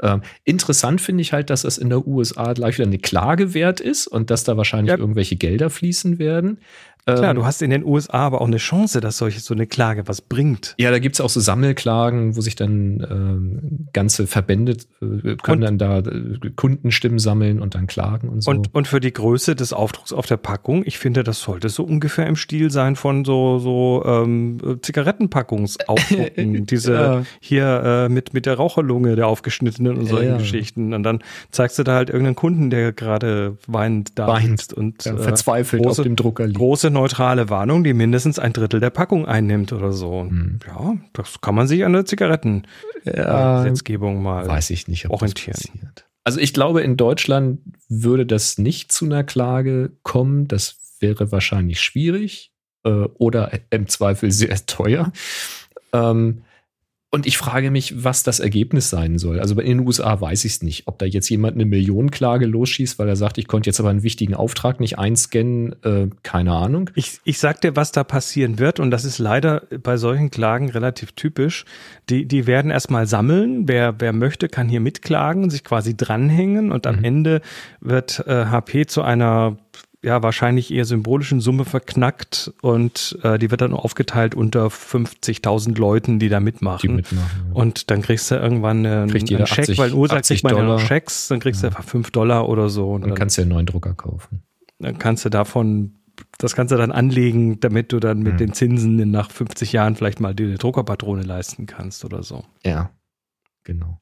Ähm, interessant finde ich halt, dass das in der USA gleich wieder eine Klage wert ist und dass da wahrscheinlich Ja. irgendwelche Gelder fließen werden. Klar, Ähm, du hast in den USA aber auch eine Chance, dass solche so eine Klage was bringt. Ja, da gibt's auch so Sammelklagen, wo sich dann ähm, ganze Verbände äh, können Und- dann da äh, Kundenstimmen sammeln und dann klagen und so. Und, und für die Größe des Aufdrucks auf der Packung, ich finde, das sollte so ungefähr im Stil sein von so, so ähm, Zigarettenpackungsaufdrucken. [LAUGHS] Diese Ja. hier äh, mit, mit der Raucherlunge, der aufgeschnittenen und solchen Ja. Geschichten. Und dann zeigst du da halt irgendeinen Kunden, der gerade weinend da Weint. und äh, verzweifelt große, auf dem Drucker liegt. große neutrale Warnung, die mindestens ein Drittel der Packung einnimmt oder so. Hm. Ja, das kann man sich an der Zigarettengesetzgebung mal. Weiß ich nicht, orientieren. Also ich glaube, in Deutschland würde das nicht zu einer Klage kommen. Das wäre wahrscheinlich schwierig äh, oder im Zweifel sehr teuer. Ähm, und ich frage mich, was das Ergebnis sein soll. Also in den USA weiß ich es nicht, ob da jetzt jemand eine Millionenklage losschießt, weil er sagt, ich konnte jetzt aber einen wichtigen Auftrag nicht einscannen. Äh, keine Ahnung. Ich, ich sag dir, was da passieren wird, und das ist leider bei solchen Klagen relativ typisch. Die, die werden erstmal sammeln. Wer, wer möchte, kann hier mitklagen, sich quasi dranhängen und am Mhm. Ende wird äh, HP zu einer ja wahrscheinlich eher symbolischen Summe verknackt und äh, die wird dann aufgeteilt unter 50.000 Leuten, die da Die mitmachen. mitmachen. ja. Und dann kriegst du irgendwann einen, Kriegt einen Scheck, 80 weil in den USA 80 kriegt man ja noch. Schecks, dann kriegst du einfach 5 Dollar oder so. Und Dann dann, kannst du ja einen neuen Drucker kaufen. dann kannst du davon, das kannst du dann anlegen, damit du dann mit Hm. den Zinsen nach 50 Jahren vielleicht mal dir eine Druckerpatrone leisten kannst oder so. Ja, genau.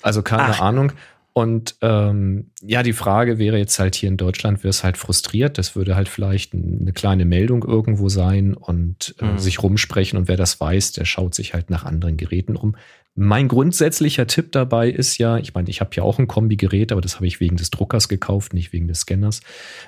Also keine Ach. Ahnung. Und ähm, ja, die Frage wäre jetzt halt hier in Deutschland, wäre es halt frustriert. Das würde halt vielleicht eine kleine Meldung irgendwo sein und äh, Mhm. sich rumsprechen. Und wer das weiß, der schaut sich halt nach anderen Geräten um. Mein grundsätzlicher Tipp dabei ist ja, ich meine, ich habe ja auch ein Kombi-Gerät, aber das habe ich wegen des Druckers gekauft, nicht wegen des Scanners.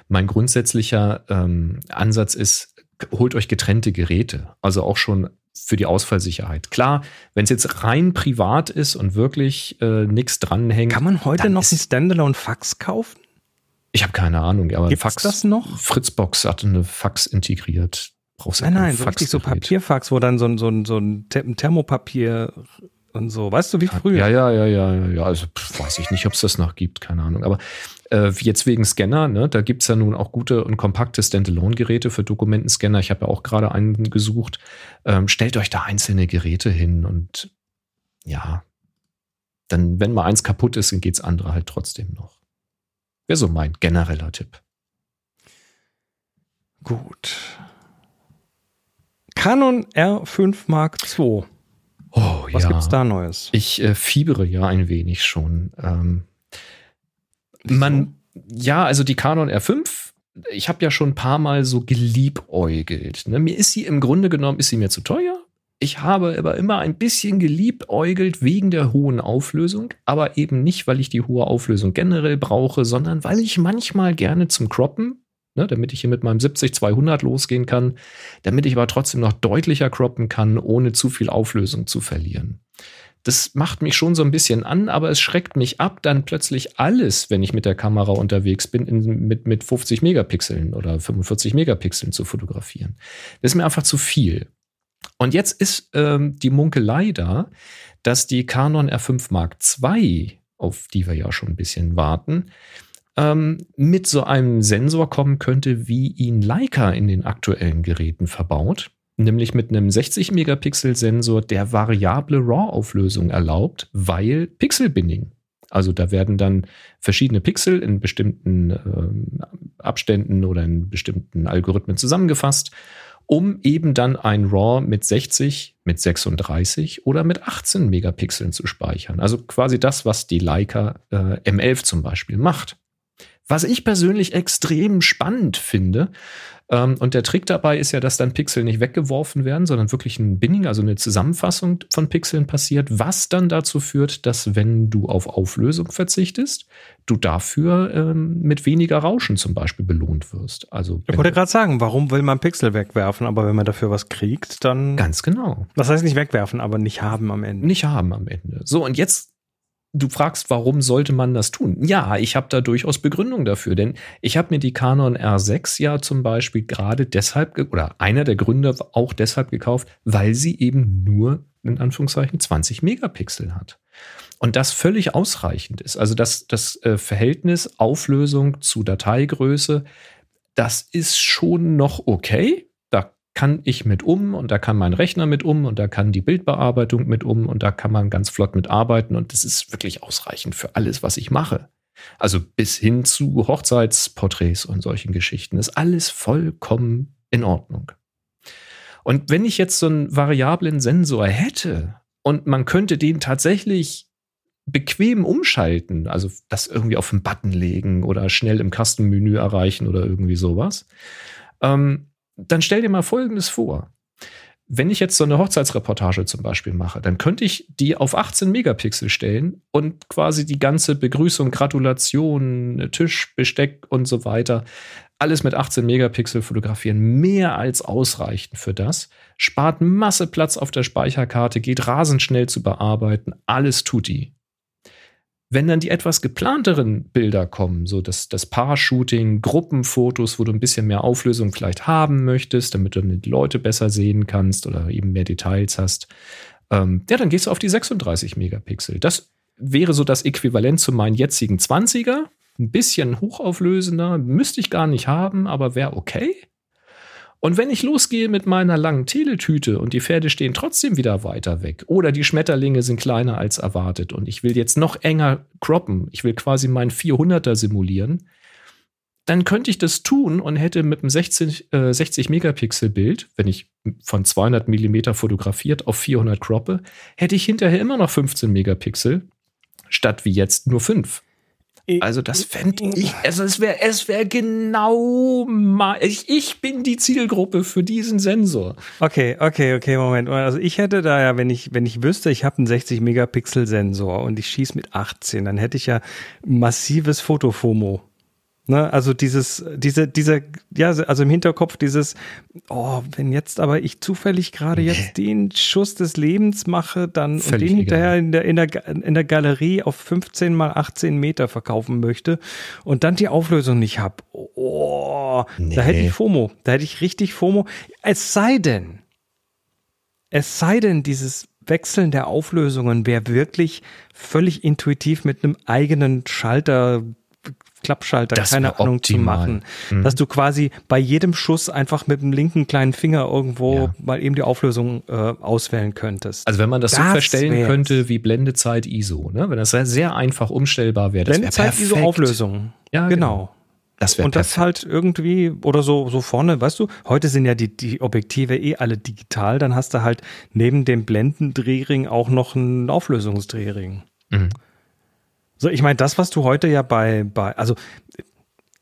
Mein grundsätzlicher ähm, Ansatz ist, holt euch getrennte Geräte. Also auch schon für die Ausfallsicherheit. Klar, wenn es jetzt rein privat ist und wirklich äh, nichts dranhängt. Kann man heute noch ein Standalone-Fax kaufen? Ich habe keine Ahnung, aber Gibt's Fax. das noch? Fritzbox hatte eine Fax integriert. Brauchst Nein, nein, so richtig so. Papierfax, wo dann so ein, so ein, so ein Thermopapier und so. Weißt du, wie früher? Ja, ja, ja, ja, ja. Also pff, weiß ich nicht, ob es das noch gibt, keine Ahnung. Aber äh, jetzt wegen Scanner, ne, da gibt's ja nun auch gute und kompakte Standalone-Geräte für Dokumentenscanner. Ich habe ja auch gerade einen gesucht. Ähm, stellt euch da einzelne Geräte hin und ja, dann, wenn mal eins kaputt ist, dann geht's andere halt trotzdem noch. Wäre so mein genereller Tipp. Gut. Canon R5 Mark II. Oh, Was ja. gibt's da Neues? Ich äh, fiebere ja ein wenig schon. Ähm, man, ja, also die Canon R5, ich habe ja schon ein paar Mal so geliebäugelt. Ne? Mir ist sie im Grunde genommen, ist sie mir zu teuer. Ich habe aber immer ein bisschen geliebäugelt wegen der hohen Auflösung, aber eben nicht, weil ich die hohe Auflösung generell brauche, sondern weil ich manchmal gerne zum Croppen, ne, damit ich hier mit meinem 70-200 losgehen kann, damit ich aber trotzdem noch deutlicher croppen kann, ohne zu viel Auflösung zu verlieren. Das macht mich schon so ein bisschen an, aber es schreckt mich ab, dann plötzlich alles, wenn ich mit der Kamera unterwegs bin, in, mit, mit 50 Megapixeln oder 45 Megapixeln zu fotografieren. Das ist mir einfach zu viel. Und jetzt ist ähm, die Munkelei da, dass die Canon R5 Mark II, auf die wir ja schon ein bisschen warten, ähm, mit so einem Sensor kommen könnte, wie ihn Leica in den aktuellen Geräten verbaut. Nämlich mit einem 60-Megapixel-Sensor, der variable RAW-Auflösung erlaubt, weil Pixel-Binning. Also da werden dann verschiedene Pixel in bestimmten ähm, Abständen oder in bestimmten Algorithmen zusammengefasst, um eben dann ein RAW mit 60, mit 36 oder mit 18 Megapixeln zu speichern. Also quasi das, was die Leica äh, M11 zum Beispiel macht. Was ich persönlich extrem spannend finde. Ähm, und der Trick dabei ist ja, dass dann Pixel nicht weggeworfen werden, sondern wirklich ein Binning, also eine Zusammenfassung von Pixeln passiert, was dann dazu führt, dass wenn du auf Auflösung verzichtest, du dafür ähm, mit weniger Rauschen zum Beispiel belohnt wirst. Also Ich wollte gerade sagen, warum will man Pixel wegwerfen, aber wenn man dafür was kriegt, dann. ganz genau. Das heißt nicht wegwerfen, aber nicht haben am Ende. nicht haben am Ende. So, und jetzt, du fragst, warum sollte man das tun? Ja, ich habe da durchaus Begründung dafür, denn ich habe mir die Canon R6 ja zum Beispiel gerade deshalb, oder einer der Gründe auch deshalb gekauft, weil sie eben nur, in Anführungszeichen, 20 Megapixel hat. Und das völlig ausreichend ist. Also das, das äh, Verhältnis Auflösung zu Dateigröße, das ist schon noch okay. Kann ich mit um und da kann mein Rechner mit um und da kann die Bildbearbeitung mit um und da kann man ganz flott mit arbeiten und das ist wirklich ausreichend für alles, was ich mache. Also bis hin zu Hochzeitsporträts und solchen Geschichten ist alles vollkommen in Ordnung. Und wenn ich jetzt so einen variablen Sensor hätte und man könnte den tatsächlich bequem umschalten, also das irgendwie auf einen Button legen oder schnell im Kastenmenü erreichen oder irgendwie sowas, ähm, dann stell dir mal Folgendes vor. Wenn ich jetzt so eine Hochzeitsreportage zum Beispiel mache, dann könnte ich die auf 18 Megapixel stellen und quasi die ganze Begrüßung, Gratulation, Tisch, Besteck und so weiter, alles mit 18 Megapixel fotografieren. Mehr als ausreichend für das. Spart Masse Platz auf der Speicherkarte, geht rasend schnell zu bearbeiten. Alles tut die. Wenn dann die etwas geplanteren Bilder kommen, so das, das Paar-Shooting, Gruppenfotos, wo du ein bisschen mehr Auflösung vielleicht haben möchtest, damit du die Leute besser sehen kannst oder eben mehr Details hast, ähm, ja, dann gehst du auf die 36 Megapixel. Das wäre so das Äquivalent zu meinen jetzigen 20er. Ein bisschen hochauflösender, müsste ich gar nicht haben, aber wäre okay. Und wenn ich losgehe mit meiner langen Teletüte und die Pferde stehen trotzdem wieder weiter weg oder die Schmetterlinge sind kleiner als erwartet und ich will jetzt noch enger croppen, ich will quasi meinen 400er simulieren, dann könnte ich das tun und hätte mit einem 16, äh, 60 Megapixel Bild, wenn ich von 200 Millimeter fotografiert auf 400 croppe, hätte ich hinterher immer noch 15 Megapixel statt wie jetzt nur 5. Also das fände ich, also es wäre es wäre genau mal, ich, ich bin die Zielgruppe für diesen Sensor. Okay, okay, okay, Moment. Also ich hätte da ja, wenn ich, wenn ich wüsste, ich habe einen 60 Megapixel Sensor und ich schieße mit 18, dann hätte ich ja massives Fotofomo. Ne, also dieses, diese, dieser, ja, also im Hinterkopf dieses, oh, wenn jetzt aber ich zufällig gerade jetzt den Schuss des Lebens mache, dann Völlig und den hinterher in der, in, der, in der Galerie auf 15 mal 18 Meter verkaufen möchte und dann die Auflösung nicht hab. Oh, Nee. da hätte ich FOMO. Da hätte ich richtig FOMO. Es sei denn, es sei denn, dieses Wechseln der Auflösungen wäre wirklich völlig intuitiv mit einem eigenen Schalter Klappschalter, Das keine wär Ahnung, zu optimal. machen. Mhm. Dass du quasi bei jedem Schuss einfach mit dem linken kleinen Finger irgendwo Ja. mal eben die Auflösung äh, auswählen könntest. Also wenn man das, so Das verstellen wär's. könnte wie Blendezeit ISO, ne? wenn das sehr, sehr einfach umstellbar wäre, das wäre Blendezeit perfekt. ISO Auflösung. Ja, genau. Das wäre Und das halt irgendwie, oder so, so vorne, weißt du, heute sind ja die, die Objektive eh alle digital, dann hast du halt neben dem Blendendrehring auch noch einen Auflösungsdrehring. Mhm. So, ich meine, das, was du heute ja bei, bei, also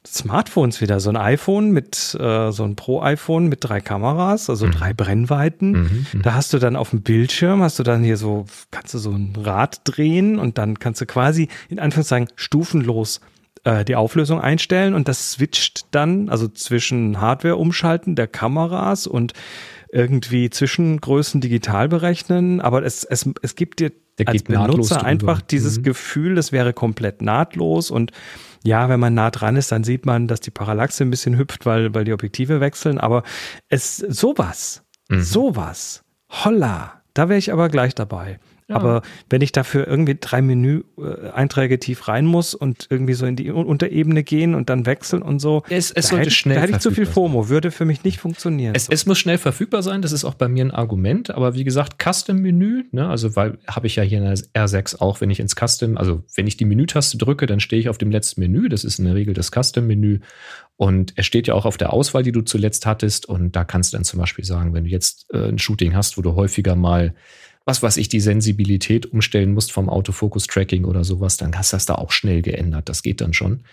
Smartphones wieder, so ein iPhone mit, äh, so ein Pro-iPhone mit drei Kameras, also drei Brennweiten. Mhm, mhm. Da hast du dann auf dem Bildschirm, hast du dann hier so, kannst du so ein Rad drehen und dann kannst du quasi in Anführungszeichen stufenlos äh, die Auflösung einstellen und das switcht dann, also zwischen Hardware umschalten der Kameras und irgendwie Zwischengrößen digital berechnen, aber es, es, es gibt dir Der als Benutzer drüber. einfach dieses Mhm. Gefühl, das wäre komplett nahtlos und ja, wenn man nah dran ist, dann sieht man, dass die Parallaxe ein bisschen hüpft, weil, weil die Objektive wechseln, aber es, sowas, Mhm. sowas, holla, da wäre ich aber gleich dabei. Aber wenn ich dafür irgendwie drei Menü-Einträge tief rein muss und irgendwie so in die Un- Unterebene gehen und dann wechseln und so, Es- es da hätte, ich- schnell da hätte ich zu viel verfügbar sein. FOMO, würde für mich nicht funktionieren. Es, es muss schnell verfügbar sein, das ist auch bei mir ein Argument, aber wie gesagt, Custom-Menü, ne, also weil habe ich ja hier in der R6 auch, wenn ich ins Custom, also wenn ich die Menütaste drücke, dann stehe ich auf dem letzten Menü, das ist in der Regel das Custom-Menü. Und es steht ja auch auf der Auswahl, die du zuletzt hattest. Und da kannst du dann zum Beispiel sagen, wenn du jetzt äh, ein Shooting hast, wo du häufiger mal was weiß ich, die Sensibilität umstellen musst vom Autofokus-Tracking oder sowas, dann hast du das da auch schnell geändert. Das geht dann schon.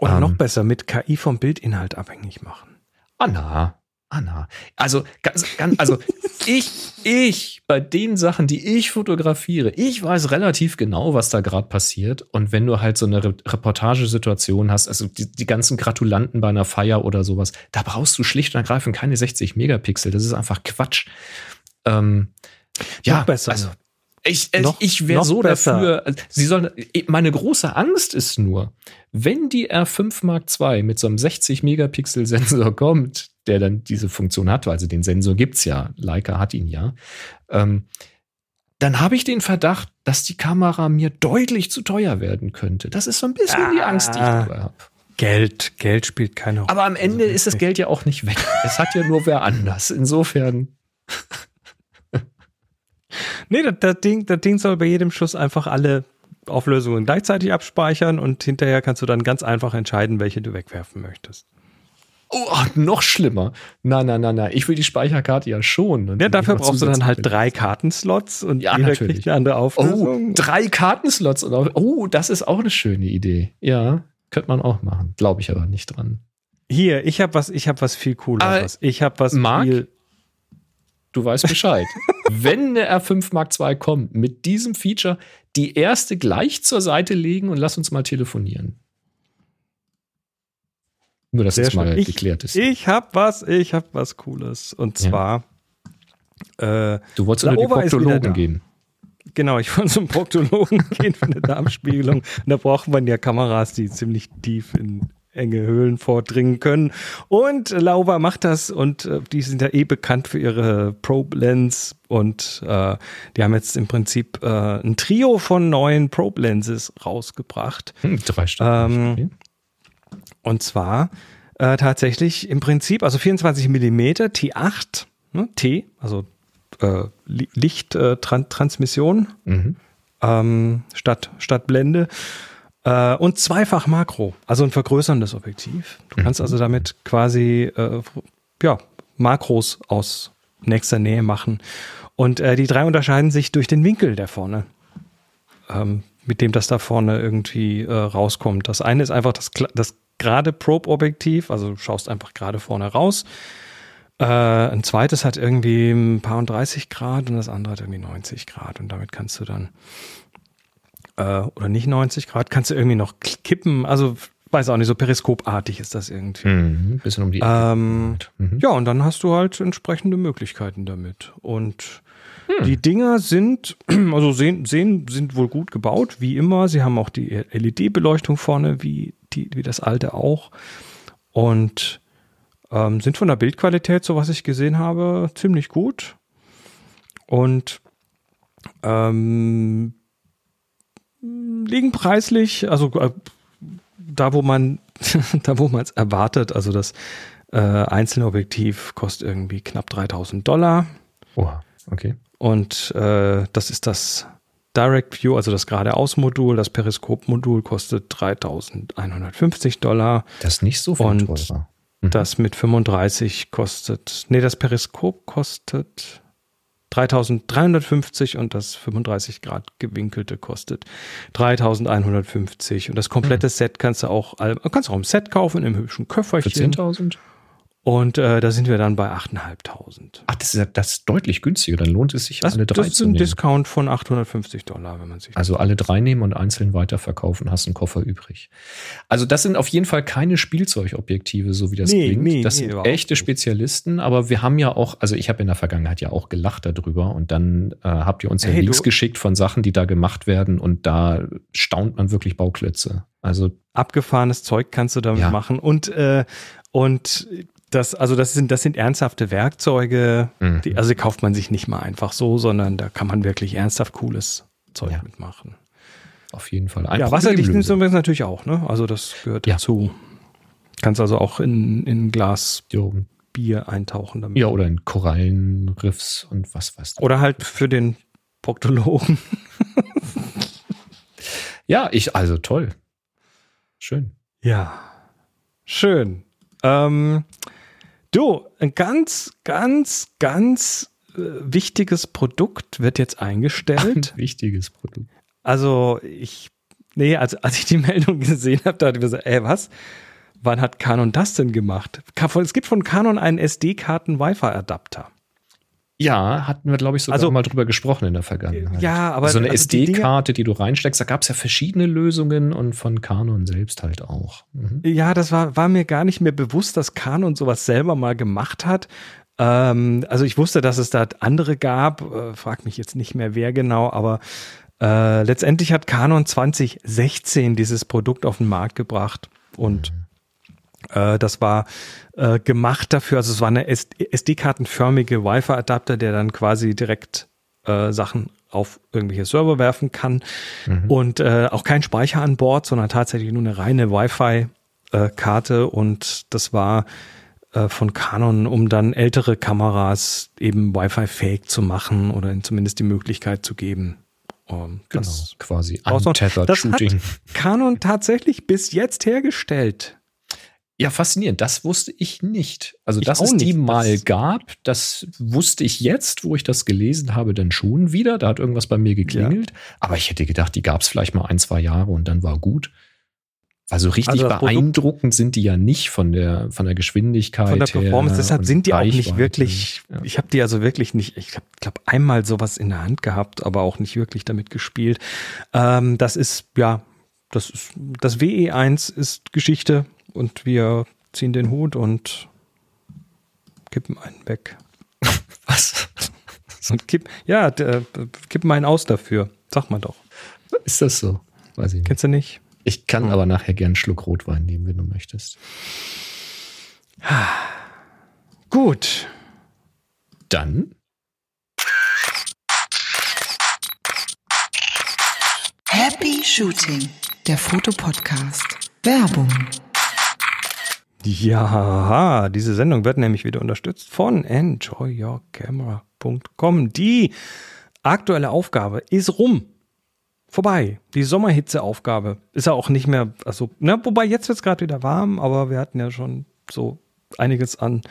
Oder ähm, noch besser, mit KI vom Bildinhalt abhängig machen. Anna, Anna. Also, ganz, ganz, also [LAUGHS] ich, ich, bei den Sachen, die ich fotografiere, ich weiß relativ genau, was da gerade passiert. Und wenn du halt so eine Re Reportagesituation hast, also die, die ganzen Gratulanten bei einer Feier oder sowas, da brauchst du schlicht und ergreifend keine 60 Megapixel. Das ist einfach Quatsch. Ähm, ja, Noch besser. Also, ich, äh, Noch- ich wäre so besser. dafür. also, Sie sollen. Meine große Angst ist nur, wenn die R5 Mark II mit so einem 60 Megapixel Sensor [LAUGHS] kommt, der dann diese Funktion hat, also den Sensor gibt's ja, Leica hat ihn ja, ähm, dann habe ich den Verdacht, dass die Kamera mir deutlich zu teuer werden könnte. Das ist so ein bisschen die Angst, die ich Ah. dabei habe. Geld, Geld spielt keine Rolle. Aber am Ende Also ist das. Geld ja auch nicht weg. Es hat ja nur wer anders. Insofern. Nee, das, das, Ding, das Ding soll bei jedem Schuss einfach alle Auflösungen gleichzeitig abspeichern und hinterher kannst du dann ganz einfach entscheiden, welche du wegwerfen möchtest. Oh, noch schlimmer. Na, na, na, na. Ich will die Speicherkarte ja schon. Ja, dafür brauchst du dann halt drei Kartenslots und Ja, jeder natürlich. kriegt eine andere Oh, Auflösung. drei Kartenslots. Und oh, das ist auch eine schöne Idee. Ja, könnte man auch machen. Glaube ich aber nicht dran. Hier, ich habe was, ich habe was viel cooleres. Ich habe was Marc? viel. Du weißt Bescheid. [LAUGHS] Wenn der R5 Mark II kommt, mit diesem Feature die erste gleich zur Seite legen und lass uns mal telefonieren. Nur, dass Sehr es mal. Ich- geklärt ist. Ich habe was, ich habe was Cooles. Und Ja. zwar, äh, du wolltest unter die Proktologen gehen. genau, ich wollte zum Proktologen [LAUGHS] gehen für eine Darmspiegelung. Und da braucht man ja Kameras, die ziemlich tief in enge Höhlen vordringen können. Und Laowa macht das und äh, die sind ja eh bekannt für ihre Probe Lens und äh, die haben jetzt im Prinzip äh, ein Trio von neuen Probe Lenses rausgebracht. Hm, drei Stück. Ähm. Und zwar äh, tatsächlich im Prinzip, also 24 Millimeter T8, ne, T, also äh, Lichttransmission Mhm. ähm, statt, statt Blende. Äh, und zweifach Makro, also ein vergrößerndes Objektiv. Du kannst also damit quasi äh, ja, Makros aus nächster Nähe machen. Und äh, die drei unterscheiden sich durch den Winkel der vorne, ähm, mit dem das da vorne irgendwie äh, rauskommt. Das eine ist einfach das, das gerade Probe-Objektiv, also du schaust einfach gerade vorne raus. Äh, ein zweites hat irgendwie ein paar und 30 Grad und das andere hat irgendwie 90 Grad. Und damit kannst du dann, äh, oder nicht 90 Grad, kannst du irgendwie noch kippen. Also, weiß auch nicht, so periskopartig ist das irgendwie. Mhm. Bisschen um die Ecke. Ähm, Mhm. ja, und dann hast du halt entsprechende Möglichkeiten damit. Und die Dinger sind, [CLEARS THROAT] also sehen, sehen, sind wohl gut gebaut, wie immer. Sie haben auch die LED-Beleuchtung vorne, wie, die, wie das alte auch. Und ähm, sind von der Bildqualität, so was ich gesehen habe, ziemlich gut. Und Ähm, liegen preislich, also äh, da wo man [LAUGHS] da wo man es erwartet, also das äh, einzelne Objektiv kostet irgendwie knapp 3000 Dollar. Oh, okay. Und äh, das ist das Direct View, also das geradeaus-Modul. Das Periskop-Modul kostet 3150 Dollar. Das ist nicht so viel Und teurer. Das mit 35 kostet, nee, das Periskop kostet 3350 und das 35 Grad gewinkelte kostet 3150 und das komplette Set kannst du auch, kannst du auch im Set kaufen, im hübschen Köfferchen. 10.000? Und äh, da sind wir dann bei 8.500. Ach, das ist, ja- das ist deutlich günstiger. Dann lohnt es sich, Das, alle drei das ist zu ein nehmen. Discount von 850 Dollar, wenn man sich Also alle drei nehmen und einzeln weiterverkaufen, hast einen Koffer übrig. Also das sind auf jeden Fall keine Spielzeugobjektive, so wie das Nee, klingt. nee, das nee, sind überhaupt echte. Spezialisten, aber wir haben ja auch, also ich habe in der Vergangenheit ja auch gelacht darüber und dann äh, habt ihr uns ja Hey, Links du- geschickt von Sachen, die da gemacht werden und da staunt man wirklich Bauklötze. Also abgefahrenes Zeug kannst du damit Ja. machen und äh, und das also das sind das sind ernsthafte Werkzeuge, Mhm. die, also die kauft man sich nicht mal einfach so, sondern da kann man wirklich ernsthaft cooles Zeug Ja. mitmachen. auf jeden Fall. Ein ja, wasserdicht ist übrigens natürlich auch, ne? Also das gehört Ja. dazu. Kannst also auch in, in ein Glas Jo. Bier eintauchen damit. Ja, oder in Korallenriffs und was weiß ich. Oder halt für den Proktologen. Ja, ich, also toll. Schön. Ja. Schön. Ähm, du, ein ganz, ganz, ganz äh, wichtiges Produkt wird jetzt eingestellt. Ein wichtiges Produkt. Also ich, nee, also als ich die Meldung gesehen habe, dachte ich mir so, ey, was? Wann hat Canon das denn gemacht? Es gibt von Canon einen SD-Karten-Wi-Fi-Adapter. Ja, hatten wir, glaube ich, sogar Also- mal drüber gesprochen in der Vergangenheit. Ja, aber so eine also die SD-Karte, die du reinsteckst, da gab es ja verschiedene Lösungen und von Canon selbst halt auch. Mhm. Ja, das war, war mir gar nicht mehr bewusst, dass Canon sowas selber mal gemacht hat. Ähm, also ich wusste, dass es da andere gab, äh, frag mich jetzt nicht mehr wer genau, aber äh, letztendlich hat Canon 2016 dieses Produkt auf den Markt gebracht und äh, das war äh, gemacht dafür, also es war eine SD-Kartenförmige Wi-Fi-Adapter, der dann quasi direkt äh, Sachen auf irgendwelche Server werfen kann und äh, auch kein Speicher an Bord, sondern tatsächlich nur eine reine Wi-Fi-Karte und das war äh, von Canon, um dann ältere Kameras eben Wi-Fi-fähig zu machen oder ihnen zumindest die Möglichkeit zu geben. Um, Genau, quasi untethered das hat Shooting. Canon tatsächlich bis jetzt hergestellt. Ja, faszinierend. Das wusste ich nicht. Also, Ich dass es die nicht. mal Das- gab, das wusste ich jetzt, wo ich das gelesen habe, dann schon wieder. Da hat irgendwas bei mir geklingelt. Aber ich hätte gedacht, die gab es vielleicht mal ein, zwei Jahre und dann war gut. Also richtig Also beeindruckend sind die ja nicht von der, von der Geschwindigkeit. von der Performance. Deshalb sind die auch nicht wirklich. Ja. Ich habe die also wirklich nicht. Ich habe glaub, einmal sowas in der Hand gehabt, aber auch nicht wirklich damit gespielt. Ähm, das ist ja, das ist das WE1 ist Geschichte und wir ziehen den Hut und kippen einen weg [LAUGHS] Was? und kipp, ja, d- äh, kippen einen aus dafür. Sag mal doch. Ist das so? Weiß ich nicht. Kennst du nicht? Ich kann Hm. aber nachher gern einen Schluck Rotwein nehmen, wenn du möchtest. [SIGHS] Gut. Dann Happy Shooting, der Fotopodcast. Werbung. Ja, diese Sendung wird nämlich wieder unterstützt von enjoyyourcamera.com. Die aktuelle Aufgabe ist rum. Vorbei. Die Sommerhitzeaufgabe ist ja auch nicht mehr, also, na, wobei jetzt wird es gerade wieder warm, aber wir hatten ja schon so einiges an,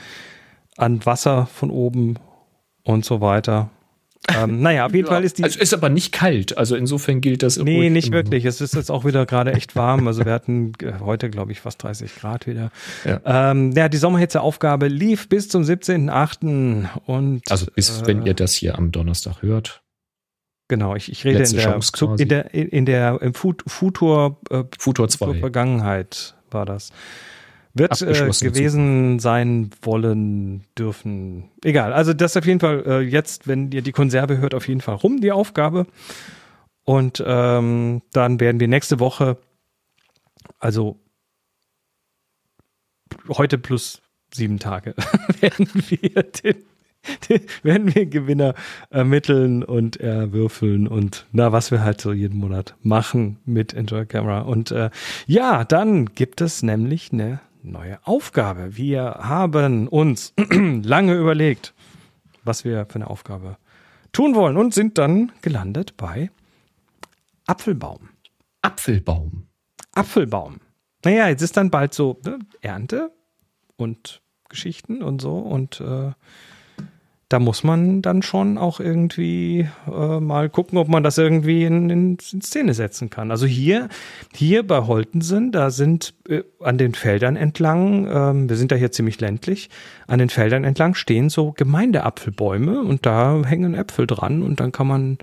an Wasser von oben und so weiter. Ähm, naja, auf jeden Fall ist die. Also ist aber nicht kalt. Also insofern gilt das. Nee, ruhig nicht wirklich. Es ist jetzt auch wieder gerade echt warm. Also wir hatten äh, heute, glaube ich, fast 30 Grad wieder. Ja. Ähm, ja, die Sommerhitzeaufgabe lief bis zum 17.8. Und Also bis äh, wenn ihr das hier am Donnerstag hört. genau, ich, ich rede in der, in der in der im Fut, Futur äh, Futur zur 2. Vergangenheit war das. Wird äh, gewesen sein wollen dürfen. Egal. Also das auf jeden Fall äh, jetzt, wenn ihr die Konserve hört, auf jeden Fall rum, die Aufgabe. Und ähm, dann werden wir nächste Woche, also heute plus sieben Tage, [LAUGHS] werden wir den, werden wir Gewinner ermitteln und erwürfeln und na, was wir halt so jeden Monat machen mit Enjoy Camera. Und äh, ja, dann gibt es nämlich eine neue Aufgabe. Wir haben uns [CLEARS THROAT] lange überlegt, was wir für eine Aufgabe tun wollen und sind dann gelandet bei Apfelbaum. Apfelbaum. Apfelbaum. Naja, jetzt ist dann bald so ne, Ernte und Geschichten und so und äh, da muss man dann schon auch irgendwie äh, mal gucken, ob man das irgendwie in, in, in, Szene setzen kann. Also hier, hier bei Holtensen, da sind äh, an den Feldern entlang, ähm, wir sind da hier ziemlich ländlich, an den Feldern entlang stehen so Gemeindeapfelbäume und da hängen Äpfel dran und dann kann man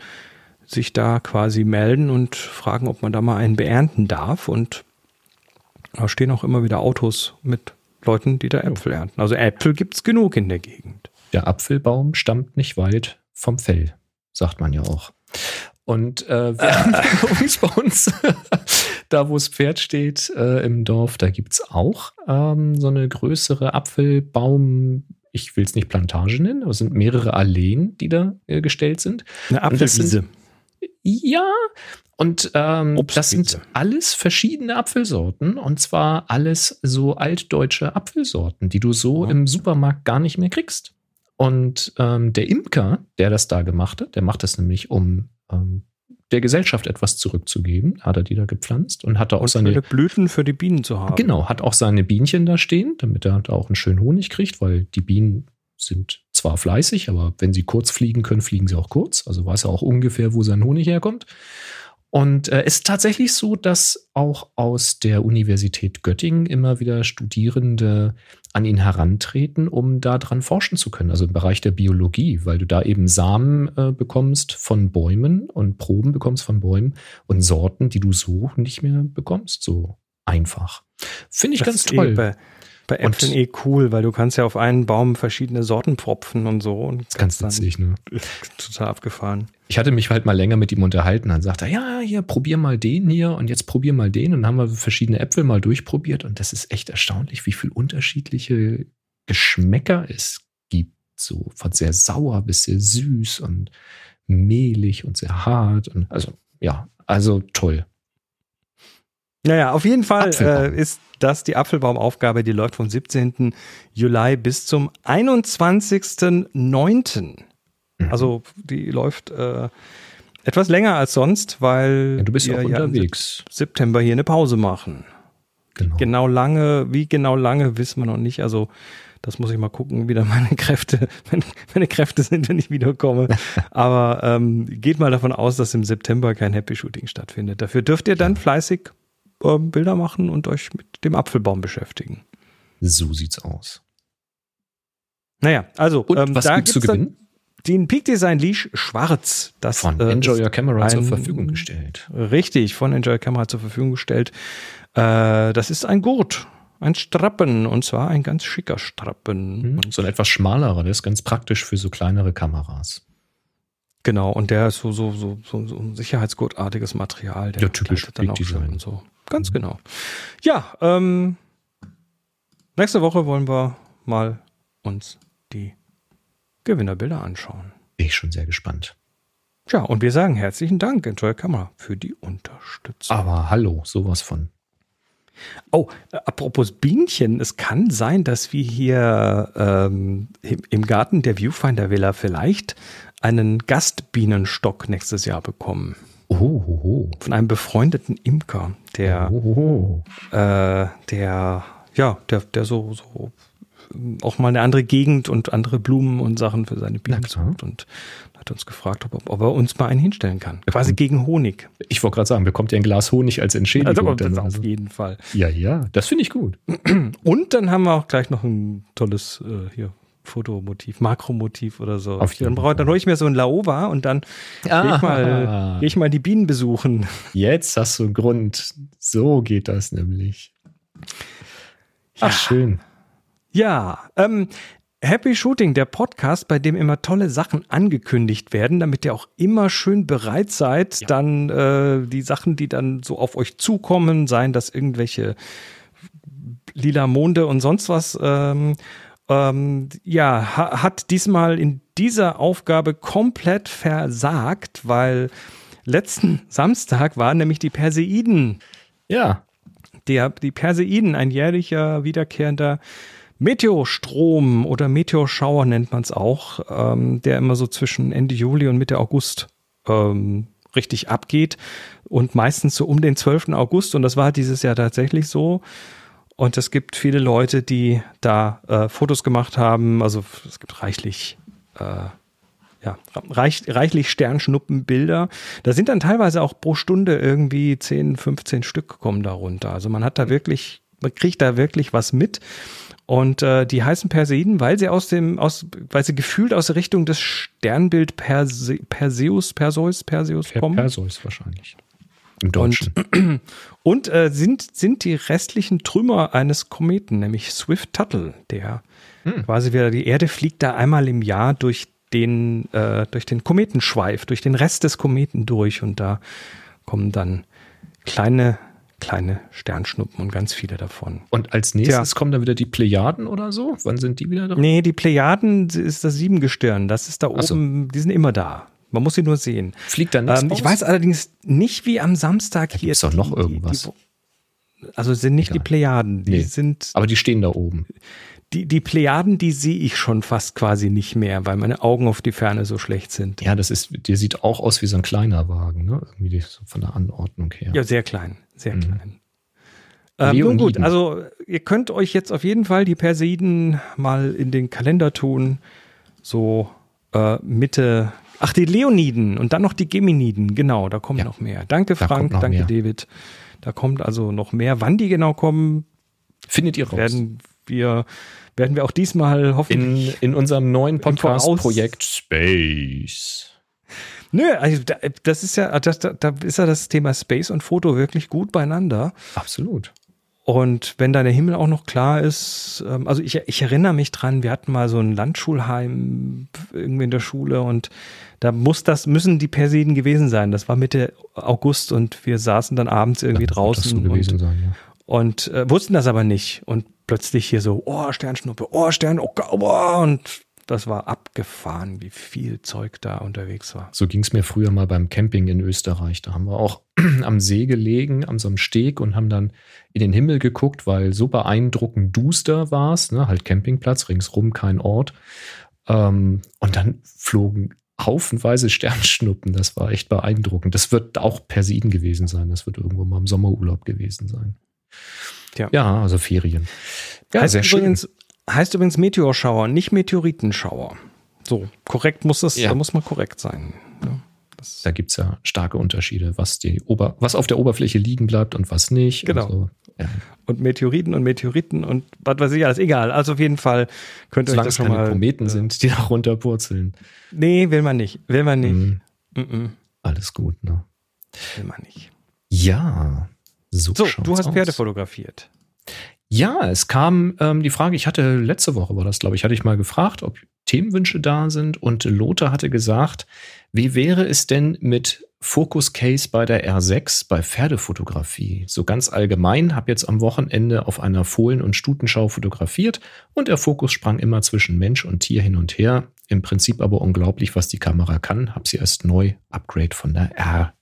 sich da quasi melden und fragen, ob man da mal einen beernten darf und da stehen auch immer wieder Autos mit Leuten, die da Äpfel ernten. Also Äpfel gibt's genug in der Gegend der Apfelbaum stammt nicht weit vom Fell, sagt man ja auch. Und äh, wir haben übrigens bei uns, [LAUGHS] da wo das Pferd steht äh, im Dorf, da gibt es auch ähm, so eine größere Apfelbaum, ich will es nicht Plantage nennen, aber es sind mehrere Alleen, die da äh, gestellt sind. Eine Apfelwiese. Ja, und ähm, das sind alles verschiedene Apfelsorten und zwar alles so altdeutsche Apfelsorten, die du so ja. im Supermarkt gar nicht mehr kriegst. Und ähm, der Imker, der das da gemacht hat, der macht das nämlich, um ähm, der Gesellschaft etwas zurückzugeben, hat er die da gepflanzt und hat da auch und seine Blüten für die Bienen zu haben. Genau, hat auch seine Bienchen da stehen, damit er da auch einen schönen Honig kriegt, weil die Bienen sind zwar fleißig, aber wenn sie kurz fliegen können, fliegen sie auch kurz. Also weiß er auch ungefähr, wo sein Honig herkommt. Und äh, es ist tatsächlich so, dass auch aus der Universität Göttingen immer wieder Studierende an ihn herantreten, um daran forschen zu können, also im Bereich der Biologie, weil du da eben Samen äh, bekommst von Bäumen und Proben bekommst von Bäumen und Sorten, die du so nicht mehr bekommst, so einfach. Finde ich das ganz toll. Bei, bei Äpfeln eh cool, weil du kannst ja auf einen Baum verschiedene Sorten propfen und so. Und das ganz witzig, ne? [LAUGHS] Total abgefahren. Ich hatte mich halt mal länger mit ihm unterhalten. Dann sagt er, ja, hier, probier mal den hier und jetzt probier mal den. Und dann haben wir verschiedene Äpfel mal durchprobiert. Und das ist echt erstaunlich, wie viel unterschiedliche Geschmäcker es gibt. So von sehr sauer bis sehr süß und mehlig und sehr hart. Und also, ja, also toll. Naja, auf jeden Fall äh, ist das die Apfelbaumaufgabe, die läuft vom 17. Juli bis zum 21.09. Mhm. Also die läuft äh, etwas länger als sonst, weil ja, du bist wir auch unterwegs. Ja September hier eine Pause machen. Genau. genau lange, wie genau lange, wissen wir noch nicht. Also das muss ich mal gucken, wie da meine Kräfte, [LAUGHS] meine, meine Kräfte sind, wenn ich wiederkomme. [LAUGHS] Aber ähm, geht mal davon aus, dass im September kein Happy Shooting stattfindet. Dafür dürft ihr dann fleißig äh, Bilder machen und euch mit dem Apfelbaum beschäftigen. So sieht's aus. Naja, also und ähm, was da gibt's zu gewinnen? Den Peak Design Leash schwarz. Das, von äh, Enjoy Your Camera zur Verfügung gestellt. Richtig, von Enjoy Your Camera zur Verfügung gestellt. Äh, das ist ein Gurt, ein Strappen und zwar ein ganz schicker Strappen. Mhm, so ein etwas schmalerer, der ist ganz praktisch für so kleinere Kameras. Genau, und der ist so, so, so, so, so ein sicherheitsgurtartiges Material. Der ja, typisch dann auch Design. und so. Ganz genau. Ja, ähm, nächste Woche wollen wir mal uns die Gewinnerbilder anschauen. Bin ich schon sehr gespannt. Tja, und wir sagen herzlichen Dank, Enjoy Kamera, für die Unterstützung. Aber hallo, sowas von. Oh, äh, apropos Bienchen, es kann sein, dass wir hier ähm, im, im, Garten der Viewfinder Villa vielleicht einen Gastbienenstock nächstes Jahr bekommen. Oh, oh, oh. Von einem befreundeten Imker, der, äh, der, ja, der, der so, so auch mal eine andere Gegend und andere Blumen und Sachen für seine Bienen sucht und hat uns gefragt, ob, ob, er uns mal einen hinstellen kann. Quasi gegen Honig. Ich wollte gerade sagen, bekommt ihr ein Glas Honig als Entschädigung? Also, das auf jeden Fall. Ja, ja, das finde ich gut. Und dann haben wir auch gleich noch ein tolles äh, hier Fotomotiv, Makromotiv oder so. Auf jeden dann brauche dann hol ich mir so ein Laowa und dann ah. gehe ich, mal, geh ich mal die Bienen besuchen. Jetzt hast du einen Grund. So geht das nämlich. Ach, schön. Ja, ähm, Happy Shooting, der Podcast, bei dem immer tolle Sachen angekündigt werden, damit ihr auch immer schön bereit seid, ja. dann äh, die Sachen, die dann so auf euch zukommen, seien das irgendwelche lila Monde und sonst was, ähm, ähm, ja, ha hat diesmal in dieser Aufgabe komplett versagt, weil letzten Samstag waren nämlich die Perseiden. Ja. Die, die Perseiden, ein jährlicher wiederkehrender Meteorstrom oder Meteorschauer nennt man es auch, ähm, der immer so zwischen Ende Juli und Mitte August ähm, richtig abgeht und meistens so um den 12. August und das war dieses Jahr tatsächlich so. Und es gibt viele Leute, die da äh, Fotos gemacht haben. Also es gibt reichlich, äh, ja, reich, reichlich Sternschnuppenbilder. Da sind dann teilweise auch pro Stunde irgendwie 10, 15 Stück kommen da runter. Also man hat da wirklich, man kriegt da wirklich was mit. Und äh, die heißen Perseiden, weil sie aus dem, aus, weil sie gefühlt aus der Richtung des Sternbild Perse, Perseus, Perseus, Perseus kommen. Perseus wahrscheinlich. Im Deutschen. Und, [CLEARS THROAT] und äh, sind, sind die restlichen Trümmer eines Kometen, nämlich Swift-Tuttle, der hm. quasi wieder, die Erde fliegt da einmal im Jahr durch den, äh, durch den Kometenschweif, durch den Rest des Kometen durch und da kommen dann kleine, kleine Sternschnuppen und ganz viele davon. Und als nächstes Tja. kommen dann wieder die Plejaden oder so? Wann sind die wieder da? Nee, die Plejaden ist das Siebengestirn. Das ist da oben, so. die sind immer da. Man muss sie nur sehen. Fliegt dann ähm, Ich weiß allerdings nicht, wie am Samstag da hier. Ist doch noch die, irgendwas. Die, also sind nicht Egal. die Plejaden, die nee, sind. Aber die stehen da oben. Die, die Plejaden, die sehe ich schon fast quasi nicht mehr, weil meine Augen auf die Ferne so schlecht sind. Ja, das ist, der sieht auch aus wie so ein kleiner Wagen, ne? Irgendwie so von der Anordnung her. Ja, sehr klein, sehr mhm. klein. Ähm, nun gut, also ihr könnt euch jetzt auf jeden Fall die Perseiden mal in den Kalender tun. So äh, Mitte Ach, die Leoniden und dann noch die Geminiden, genau, da kommen ja. noch mehr. Danke Frank, danke mehr. David. Da kommt also noch mehr. Wann die genau kommen, findet ihr raus. Werden wir, werden wir auch diesmal hoffentlich in, in unserem neuen [LAUGHS] Podcast-Projekt Space. Nö, also das ist ja, das, da ist ja das Thema Space und Foto wirklich gut beieinander. Absolut. Und wenn da der Himmel auch noch klar ist, ähm, also ich, ich erinnere mich dran, wir hatten mal so ein Landschulheim irgendwie in der Schule und da muss das, müssen die Persiden gewesen sein. Das war Mitte August und wir saßen dann abends irgendwie dann draußen so und, sein, ja. und äh, wussten das aber nicht. Und plötzlich hier so, oh, Sternschnuppe, oh, Stern, oh, oh und das war abgefahren, wie viel Zeug da unterwegs war. So ging es mir früher mal beim Camping in Österreich. Da haben wir auch [CLEARS THROAT] am See gelegen, an so einem Steg und haben dann in den Himmel geguckt, weil so beeindruckend duster war es, ne? halt Campingplatz, ringsrum kein Ort. Ähm, und dann flogen haufenweise Sternschnuppen. Das war echt beeindruckend. Das wird auch Persiden gewesen sein. Das wird irgendwo mal im Sommerurlaub gewesen sein. Ja, ja also Ferien. Ja, heißt sehr übrigens, schön. Heißt übrigens Meteorschauer, nicht Meteoritenschauer. So, korrekt muss das, ja. da muss man korrekt sein. Ja, da gibt es ja starke Unterschiede, was, die Ober was auf der Oberfläche liegen bleibt und was nicht. Genau. Und, so. ja. und Meteoriten und Meteoriten und was weiß ich alles, egal. Also auf jeden Fall könnt ihr euch das schon mal. Kometen äh, sind, die da runterpurzeln. Nee, will man nicht. Will man nicht. Mhm. Mhm. Alles gut, ne? Will man nicht. Ja. So, so du hast aus. Pferde fotografiert. Ja, es kam ähm, die Frage, ich hatte letzte Woche war das, glaube ich, hatte ich mal gefragt, ob Themenwünsche da sind und Lothar hatte gesagt, wie wäre es denn mit Focus Case bei der R6 bei Pferdefotografie? So ganz allgemein, habe jetzt am Wochenende auf einer Fohlen- und Stutenschau fotografiert und der Fokus sprang immer zwischen Mensch und Tier hin und her. Im Prinzip aber unglaublich, was die Kamera kann. Habe sie erst neu Upgrade von der R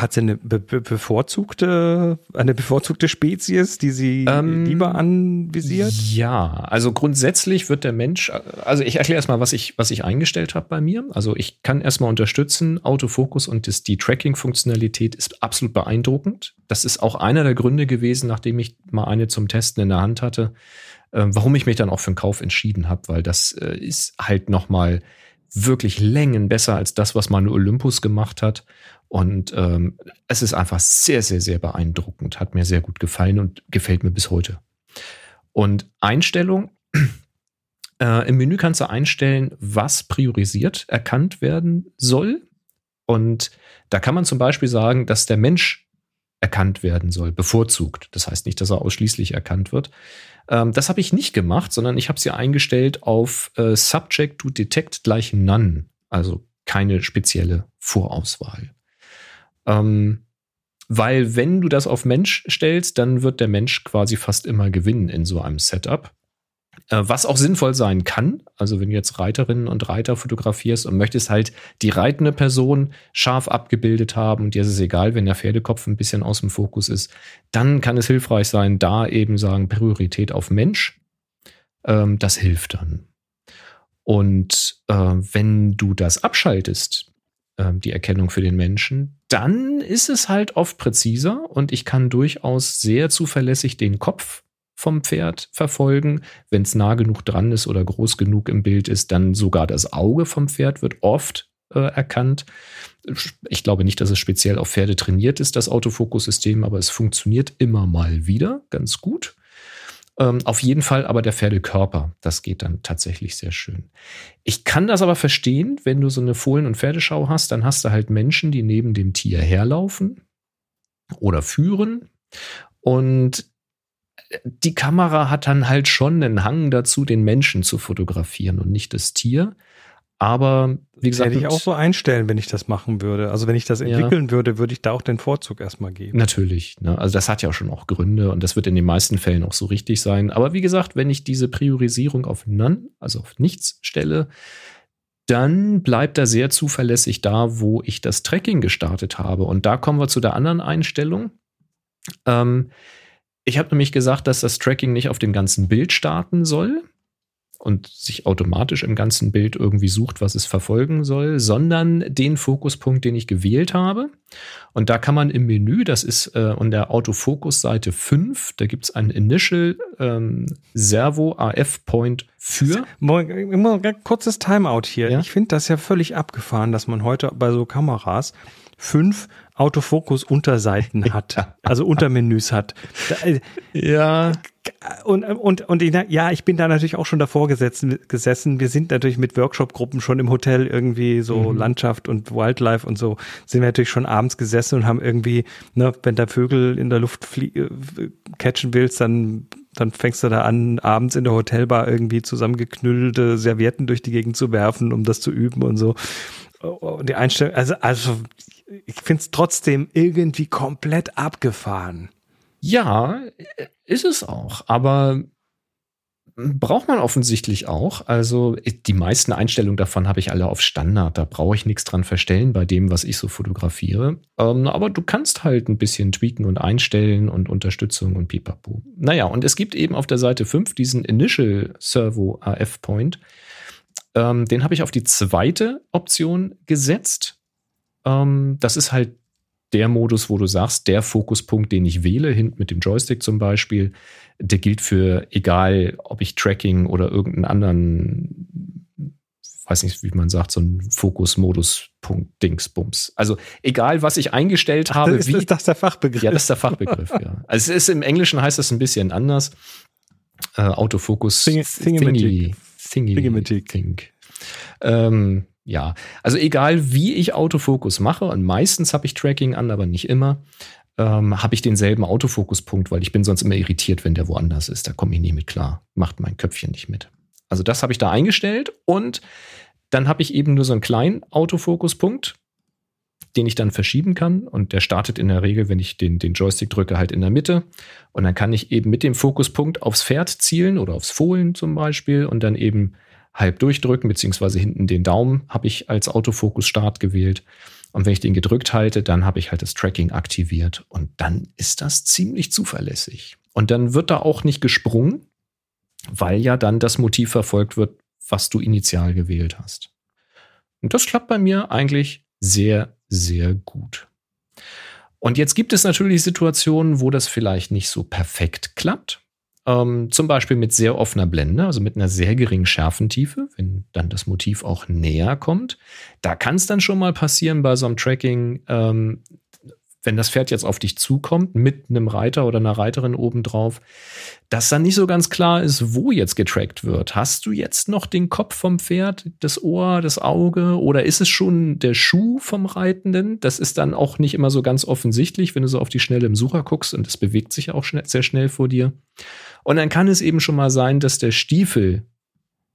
hat sie eine be bevorzugte, eine bevorzugte Spezies, die sie ähm, lieber anvisiert? Ja, also grundsätzlich wird der Mensch, also ich erkläre erstmal, was ich, was ich eingestellt habe bei mir. Also ich kann erstmal unterstützen, Autofokus und das, die Tracking-Funktionalität ist absolut beeindruckend. Das ist auch einer der Gründe gewesen, nachdem ich mal eine zum Testen in der Hand hatte, äh, warum ich mich dann auch für den Kauf entschieden habe, weil das äh, ist halt nochmal wirklich Längen besser als das, was meine Olympus gemacht hat. Und ähm, es ist einfach sehr, sehr, sehr beeindruckend. Hat mir sehr gut gefallen und gefällt mir bis heute. Und Einstellung. [CLEARS THROAT] Äh, Im Menü kannst du einstellen, was priorisiert erkannt werden soll. Und da kann man zum Beispiel sagen, dass der Mensch erkannt werden soll, bevorzugt. Das heißt nicht, dass er ausschließlich erkannt wird. Ähm, das habe ich nicht gemacht, sondern ich habe sie eingestellt auf äh, Subject to Detect gleich None. Also keine spezielle Vorauswahl. Ähm, weil wenn du das auf Mensch stellst, dann wird der Mensch quasi fast immer gewinnen in so einem Setup. Äh, was auch sinnvoll sein kann, also wenn du jetzt Reiterinnen und Reiter fotografierst und möchtest halt die reitende Person scharf abgebildet haben und dir ist es egal, wenn der Pferdekopf ein bisschen aus dem Fokus ist, dann kann es hilfreich sein, da eben sagen Priorität auf Mensch. Ähm, das hilft dann. Und äh, wenn du das abschaltest, die Erkennung für den Menschen, dann ist es halt oft präziser und ich kann durchaus sehr zuverlässig den Kopf vom Pferd verfolgen. Wenn es nah genug dran ist oder groß genug im Bild ist, dann sogar das Auge vom Pferd wird oft äh, erkannt. Ich glaube nicht, dass es speziell auf Pferde trainiert ist, das Autofokussystem, aber es funktioniert immer mal wieder ganz gut. Ähm, auf jeden Fall aber der Pferdekörper, das geht dann tatsächlich sehr schön. Ich kann das aber verstehen, wenn du so eine Fohlen- und Pferdeschau hast, dann hast du halt Menschen, die neben dem Tier herlaufen oder führen. Und die Kamera hat dann halt schon einen Hang dazu, den Menschen zu fotografieren und nicht das Tier. Aber wie gesagt. Hätte ich auch so einstellen, wenn ich das machen würde. Also wenn ich das entwickeln ja. würde, würde ich da auch den Vorzug erstmal geben. Natürlich. Ne? Also das hat ja auch schon auch Gründe und das wird in den meisten Fällen auch so richtig sein. Aber wie gesagt, wenn ich diese Priorisierung auf None, also auf nichts stelle, dann bleibt er sehr zuverlässig da, wo ich das Tracking gestartet habe. Und da kommen wir zu der anderen Einstellung. Ähm, ich habe nämlich gesagt, dass das Tracking nicht auf dem ganzen Bild starten soll und sich automatisch im ganzen Bild irgendwie sucht, was es verfolgen soll, sondern den Fokuspunkt, den ich gewählt habe. Und da kann man im Menü, das ist äh, an der Autofokus-Seite 5, da gibt es einen Initial ähm, Servo AF Point für. Kurzes Timeout hier. Ja? Ich finde das ja völlig abgefahren, dass man heute bei so Kameras fünf Autofokus-Unterseiten [LAUGHS] hat, also Untermenüs hat. Äh, ja. Und, und, und ja, ich bin da natürlich auch schon davor gesetzen, gesessen. Wir sind natürlich mit Workshop-Gruppen schon im Hotel irgendwie so mhm. Landschaft und Wildlife und so sind wir natürlich schon abends gesessen und haben irgendwie, ne, wenn da Vögel in der Luft äh, catchen willst, dann dann fängst du da an, abends in der Hotelbar irgendwie zusammengeknüllte Servietten durch die Gegend zu werfen, um das zu üben und so. Und die Einstellung, also, also ich finde es trotzdem irgendwie komplett abgefahren. Ja, ist es auch. Aber braucht man offensichtlich auch. Also die meisten Einstellungen davon habe ich alle auf Standard. Da brauche ich nichts dran verstellen bei dem, was ich so fotografiere. Ähm, aber du kannst halt ein bisschen tweaken und einstellen und Unterstützung und pipapo. Naja, und es gibt eben auf der Seite 5 diesen Initial Servo AF Point. Ähm, den habe ich auf die zweite Option gesetzt. Ähm, das ist halt der Modus, wo du sagst, der Fokuspunkt, den ich wähle, hinten mit dem Joystick zum Beispiel, der gilt für egal, ob ich Tracking oder irgendeinen anderen, weiß nicht, wie man sagt, so ein Fokus-Modus, Punkt, Dingsbums. Also egal, was ich eingestellt habe. Ist, wie, ist das der Fachbegriff? Ja, das ist der Fachbegriff, ja. Also es ist im Englischen heißt das ein bisschen anders. Äh, Autofokus Thing, Thingy, Thingy, Thingy, Think. Ähm, ja, also egal wie ich Autofokus mache, und meistens habe ich Tracking an, aber nicht immer, ähm, habe ich denselben Autofokuspunkt, weil ich bin sonst immer irritiert, wenn der woanders ist. Da komme ich nie mit klar. Macht mein Köpfchen nicht mit. Also das habe ich da eingestellt und dann habe ich eben nur so einen kleinen Autofokuspunkt, den ich dann verschieben kann. Und der startet in der Regel, wenn ich den, den Joystick drücke, halt in der Mitte. Und dann kann ich eben mit dem Fokuspunkt aufs Pferd zielen oder aufs Fohlen zum Beispiel und dann eben halb durchdrücken, beziehungsweise hinten den Daumen habe ich als Autofokus-Start gewählt. Und wenn ich den gedrückt halte, dann habe ich halt das Tracking aktiviert und dann ist das ziemlich zuverlässig. Und dann wird da auch nicht gesprungen, weil ja dann das Motiv verfolgt wird, was du initial gewählt hast. Und das klappt bei mir eigentlich sehr, sehr gut. Und jetzt gibt es natürlich Situationen, wo das vielleicht nicht so perfekt klappt. Ähm, zum Beispiel mit sehr offener Blende, also mit einer sehr geringen Schärfentiefe, wenn dann das Motiv auch näher kommt. Da kann es dann schon mal passieren bei so einem Tracking, ähm, wenn das Pferd jetzt auf dich zukommt, mit einem Reiter oder einer Reiterin obendrauf, dass dann nicht so ganz klar ist, wo jetzt getrackt wird. Hast du jetzt noch den Kopf vom Pferd, das Ohr, das Auge oder ist es schon der Schuh vom Reitenden? Das ist dann auch nicht immer so ganz offensichtlich, wenn du so auf die Schnelle im Sucher guckst und es bewegt sich auch sehr schnell vor dir. Und dann kann es eben schon mal sein, dass der Stiefel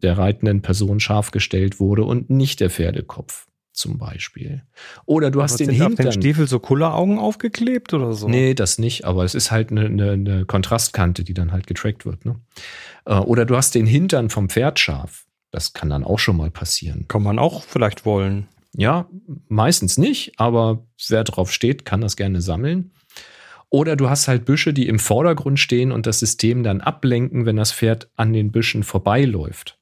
der reitenden Person scharf gestellt wurde und nicht der Pferdekopf. zum Beispiel. Oder du hast den sind auf Hintern. den Stiefel so Kulleraugen aufgeklebt oder so? Nee, das nicht, aber es ist halt eine, eine, eine Kontrastkante, die dann halt getrackt wird. Ne? Äh, Oder du hast den Hintern vom Pferd scharf. Das kann dann auch schon mal passieren. Kann man auch vielleicht wollen. Ja, meistens nicht, aber wer drauf steht, kann das gerne sammeln. Oder du hast halt Büsche, die im Vordergrund stehen und das System dann ablenken, wenn das Pferd an den Büschen vorbeiläuft.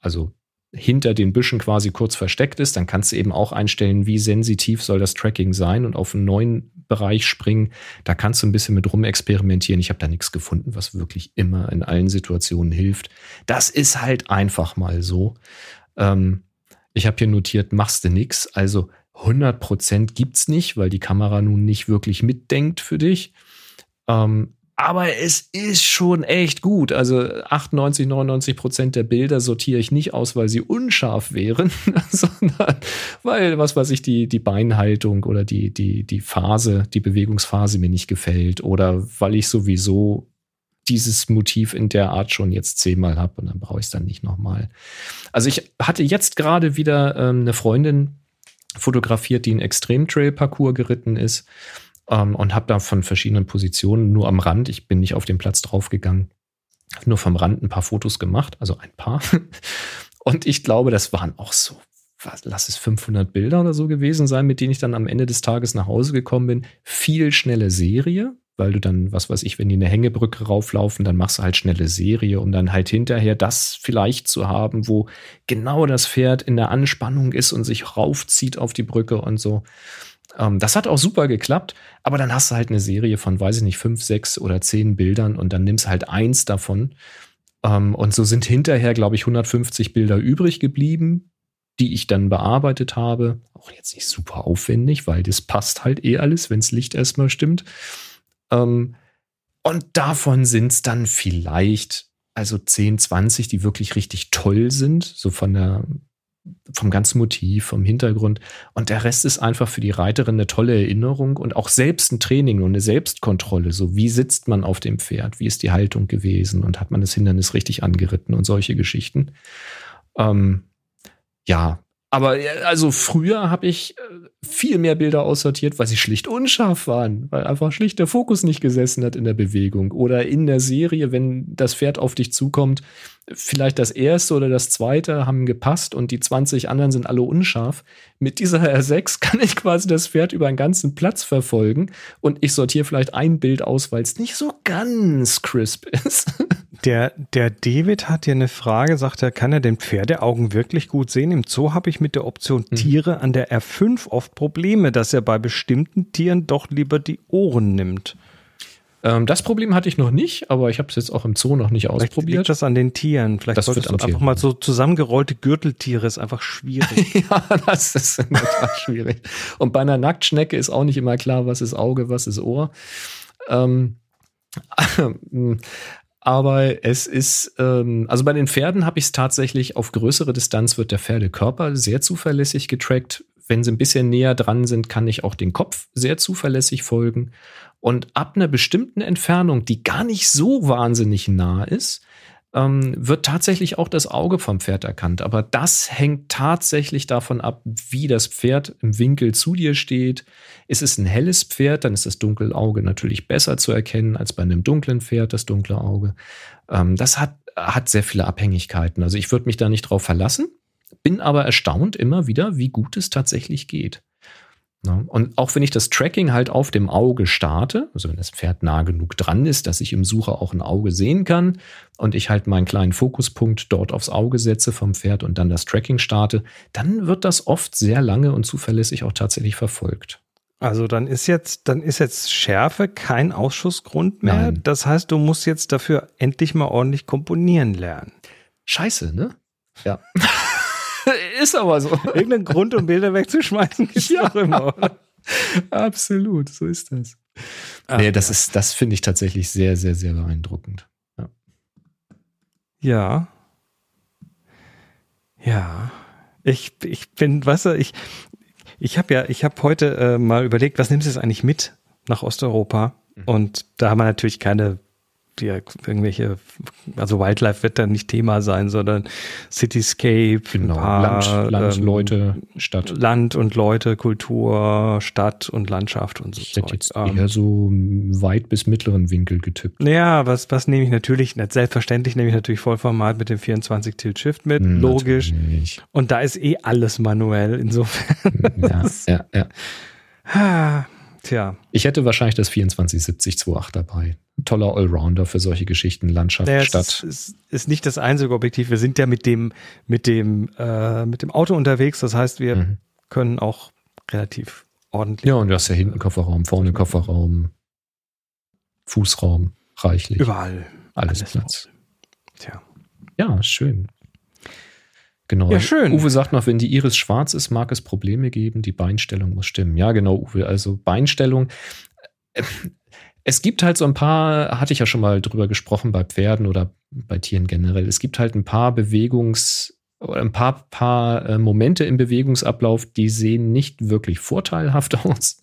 Also hinter den Büschen quasi kurz versteckt ist, dann kannst du eben auch einstellen, wie sensitiv soll das Tracking sein und auf einen neuen Bereich springen. Da kannst du ein bisschen mit rumexperimentieren. Ich habe da nichts gefunden, was wirklich immer in allen Situationen hilft. Das ist halt einfach mal so. Ähm, ich habe hier notiert, machst du nix. Also 100% gibt's nicht, weil die Kamera nun nicht wirklich mitdenkt für dich. Ähm, aber es ist schon echt gut. Also 98, 99 Prozent der Bilder sortiere ich nicht aus, weil sie unscharf wären, [LAUGHS] sondern weil, was weiß ich, die, die Beinhaltung oder die, die, die Phase, die Bewegungsphase mir nicht gefällt oder weil ich sowieso dieses Motiv in der Art schon jetzt zehnmal habe und dann brauche ich es dann nicht nochmal. Also ich hatte jetzt gerade wieder ähm, eine Freundin fotografiert, die einen Extrem-Trail-Parcours geritten ist ähm, und habe da von verschiedenen Positionen nur am Rand, ich bin nicht auf den Platz draufgegangen, nur vom Rand ein paar Fotos gemacht, also ein paar. [LAUGHS] Und ich glaube, das waren auch so, was, lass es 500 Bilder oder so gewesen sein, mit denen ich dann am Ende des Tages nach Hause gekommen bin. Viel schnelle Serie, weil du dann, was weiß ich, wenn die eine Hängebrücke rauflaufen, dann machst du halt schnelle Serie, um dann halt hinterher das vielleicht zu haben, wo genau das Pferd in der Anspannung ist und sich raufzieht auf die Brücke und so. Ähm, das hat auch super geklappt, aber dann hast du halt eine Serie von, weiß ich nicht, fünf, sechs oder zehn Bildern und dann nimmst halt eins davon. Ähm, und so sind hinterher, glaube ich, 150 Bilder übrig geblieben, die ich dann bearbeitet habe. Auch jetzt nicht super aufwendig, weil das passt halt eh alles, wenns Licht erstmal stimmt. Ähm, und davon sind es dann vielleicht, also 10, 20, die wirklich richtig toll sind, so von der, vom ganzen Motiv, vom Hintergrund. Und der Rest ist einfach für die Reiterin eine tolle Erinnerung und auch selbst ein Training und eine Selbstkontrolle. So, wie sitzt man auf dem Pferd? Wie ist die Haltung gewesen? Und hat man das Hindernis richtig angeritten und solche Geschichten? Ähm, ja, aber äh, also früher habe ich äh, viel mehr Bilder aussortiert, weil sie schlicht unscharf waren, weil einfach schlicht der Fokus nicht gesessen hat in der Bewegung oder in der Serie, wenn das Pferd auf dich zukommt, vielleicht das erste oder das zweite haben gepasst und die 20 anderen sind alle unscharf. Mit dieser [LAUGHS] R6 kann ich quasi das Pferd über einen ganzen Platz verfolgen und ich sortiere vielleicht ein Bild aus, weil es nicht so ganz crisp [LAUGHS] ist. Der, der David hat hier eine Frage, sagt er, kann er den Pferdeaugen wirklich gut sehen? Im Zoo habe ich mit der Option Tiere an der R5 oft Probleme, dass er bei bestimmten Tieren doch lieber die Ohren nimmt. Ähm, das Problem hatte ich noch nicht, aber ich habe es jetzt auch im Zoo noch nicht Vielleicht ausprobiert. liegt das an den Tieren. Vielleicht Das solltest du einfach Tier mal so zusammengerollte Gürteltiere ist einfach schwierig. [LAUGHS] ja, das ist in der Tat [LAUGHS] schwierig. Und bei einer Nacktschnecke ist auch nicht immer klar, was ist Auge, was ist Ohr. Ähm, [CLEARS THROAT] aber es ist, ähm, also bei den Pferden habe ich es tatsächlich auf größere Distanz wird der Pferdekörper sehr zuverlässig getrackt. Wenn sie ein bisschen näher dran sind, kann ich auch den Kopf sehr zuverlässig folgen. Und ab einer bestimmten Entfernung, die gar nicht so wahnsinnig nah ist, ähm, wird tatsächlich auch das Auge vom Pferd erkannt. Aber das hängt tatsächlich davon ab, wie das Pferd im Winkel zu dir steht. Ist es ein helles Pferd, dann ist das dunkle Auge natürlich besser zu erkennen als bei einem dunklen Pferd, das dunkle Auge. Ähm, das hat, hat sehr viele Abhängigkeiten. Also ich würde mich da nicht drauf verlassen, bin aber erstaunt immer wieder, wie gut es tatsächlich geht. Ja, und auch wenn ich das Tracking halt auf dem Auge starte, also wenn das Pferd nah genug dran ist, dass ich im Sucher auch ein Auge sehen kann und ich halt meinen kleinen Fokuspunkt dort aufs Auge setze vom Pferd und dann das Tracking starte, dann wird das oft sehr lange und zuverlässig auch tatsächlich verfolgt. Also dann ist jetzt, dann ist jetzt Schärfe kein Ausschussgrund mehr. Nein. Das heißt, du musst jetzt dafür endlich mal ordentlich komponieren lernen. Scheiße, ne? Ja. [LAUGHS] ist aber so. Irgendeinen Grund, um Bilder wegzuschmeißen, [LAUGHS] gibt's Ja. doch immer. Oder? Absolut, so ist das. Ach, nee, das ja. ist, das finde ich tatsächlich sehr, sehr, sehr beeindruckend. Ja. Ja. Ich, ich bin, weißt du, ich, ich habe ja, ich habe heute äh, mal überlegt, was nimmst du jetzt eigentlich mit nach Osteuropa? Und da haben wir natürlich keine direkt irgendwelche, also Wildlife wird dann nicht Thema sein, sondern Cityscape, Genau. paar, Land, Land ähm, Leute, Stadt. Land und Leute, Kultur, Stadt und Landschaft und so. Ich hätte jetzt Ähm, eher so weit bis mittleren Winkel getippt. ja, was, was nehme ich natürlich, selbstverständlich nehme ich natürlich Vollformat mit dem 24 Tilt Shift mit, Hm, logisch. Natürlich. Und da ist eh alles manuell, insofern. [LAUGHS] Ja, ja, ja. Tja, Ich hätte wahrscheinlich das 2470-28 dabei. Ein toller Allrounder für solche Geschichten, Landschaft, naja, Stadt. ist, ist, ist nicht das einzige Objektiv. Wir sind ja mit dem, mit dem, äh, mit dem Auto unterwegs. Das heißt, wir Mhm. können auch relativ ordentlich. Ja, und du hast ja hinten Kofferraum, vorne Kofferraum, Fußraum, reichlich. Überall. alles, alles Platz. Tja. Ja, schön. Genau. Ja, schön. Uwe sagt noch, wenn die Iris schwarz ist, mag es Probleme geben. Die Beinstellung muss stimmen. Ja, genau, Uwe. Also Beinstellung. äh, Es gibt halt so ein paar, hatte ich ja schon mal drüber gesprochen bei Pferden oder bei Tieren generell. Es gibt halt ein paar Bewegungs- oder ein paar, paar äh, Momente im Bewegungsablauf, die sehen nicht wirklich vorteilhaft [LAUGHS] aus.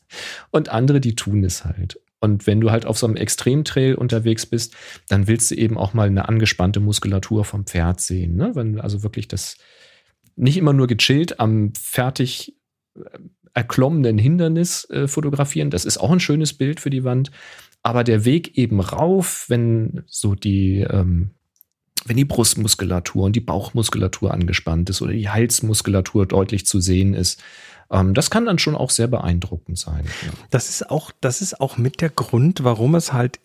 Und andere, die tun es halt. Und wenn du halt auf so einem Extremtrail unterwegs bist, dann willst du eben auch mal eine angespannte Muskulatur vom Pferd sehen. Ne? Wenn also wirklich das nicht immer nur gechillt am fertig äh, erklommenen Hindernis äh, fotografieren. Das ist auch ein schönes Bild für die Wand. Aber der Weg eben rauf, wenn so die, ähm, wenn die Brustmuskulatur und die Bauchmuskulatur angespannt ist oder die Halsmuskulatur deutlich zu sehen ist, ähm, das kann dann schon auch sehr beeindruckend sein. Ja. Das ist auch, das ist auch mit der Grund, warum es halt,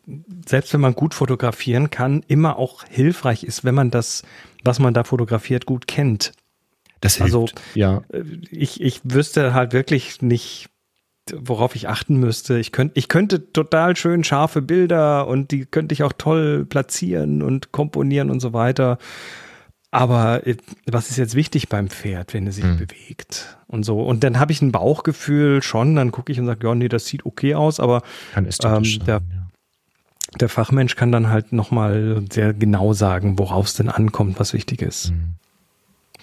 selbst wenn man gut fotografieren kann, immer auch hilfreich ist, wenn man das, was man da fotografiert, gut kennt. Das Also, hilft. ja. Äh, Ich, ich wüsste halt wirklich nicht, worauf ich achten müsste. Ich könnte, ich könnte total schön scharfe Bilder und die könnte ich auch toll platzieren und komponieren und so weiter. Aber äh, was ist jetzt wichtig beim Pferd, wenn es sich Hm. bewegt und so? Und dann habe ich ein Bauchgefühl schon, dann gucke ich und sage, ja, nee, das sieht okay aus, aber ähm, der- ja. der Fachmensch kann dann halt nochmal sehr genau sagen, worauf es denn ankommt, was wichtig ist. Mhm.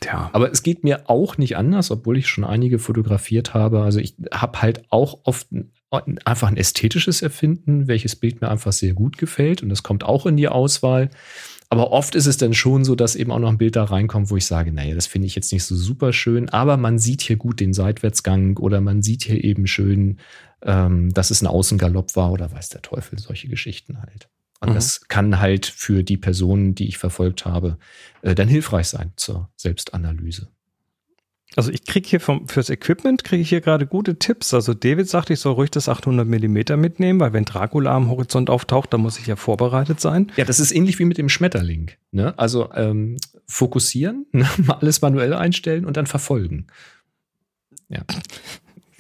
Tja. Aber es geht mir auch nicht anders, obwohl ich schon einige fotografiert habe. Also ich habe halt auch oft ein, einfach ein ästhetisches Erfinden, welches Bild mir einfach sehr gut gefällt und das kommt auch in die Auswahl. Aber oft ist es dann schon so, dass eben auch noch ein Bild da reinkommt, wo ich sage, naja, das finde ich jetzt nicht so super schön, aber man sieht hier gut den Seitwärtsgang oder man sieht hier eben schön, ähm, dass es ein Außengalopp war oder weiß der Teufel, solche Geschichten halt. Und Mhm. das kann halt für die Personen, die ich verfolgt habe, äh, dann hilfreich sein zur Selbstanalyse. Also ich kriege hier vom, fürs Equipment kriege ich hier gerade gute Tipps. Also David sagt, ich soll ruhig das 800 Millimeter mitnehmen, weil wenn Dracula am Horizont auftaucht, dann muss ich ja vorbereitet sein. Ja, das ist ähnlich wie mit dem Schmetterling. Ne? Also ähm, fokussieren, [LAUGHS] ne? mal alles manuell einstellen und dann verfolgen.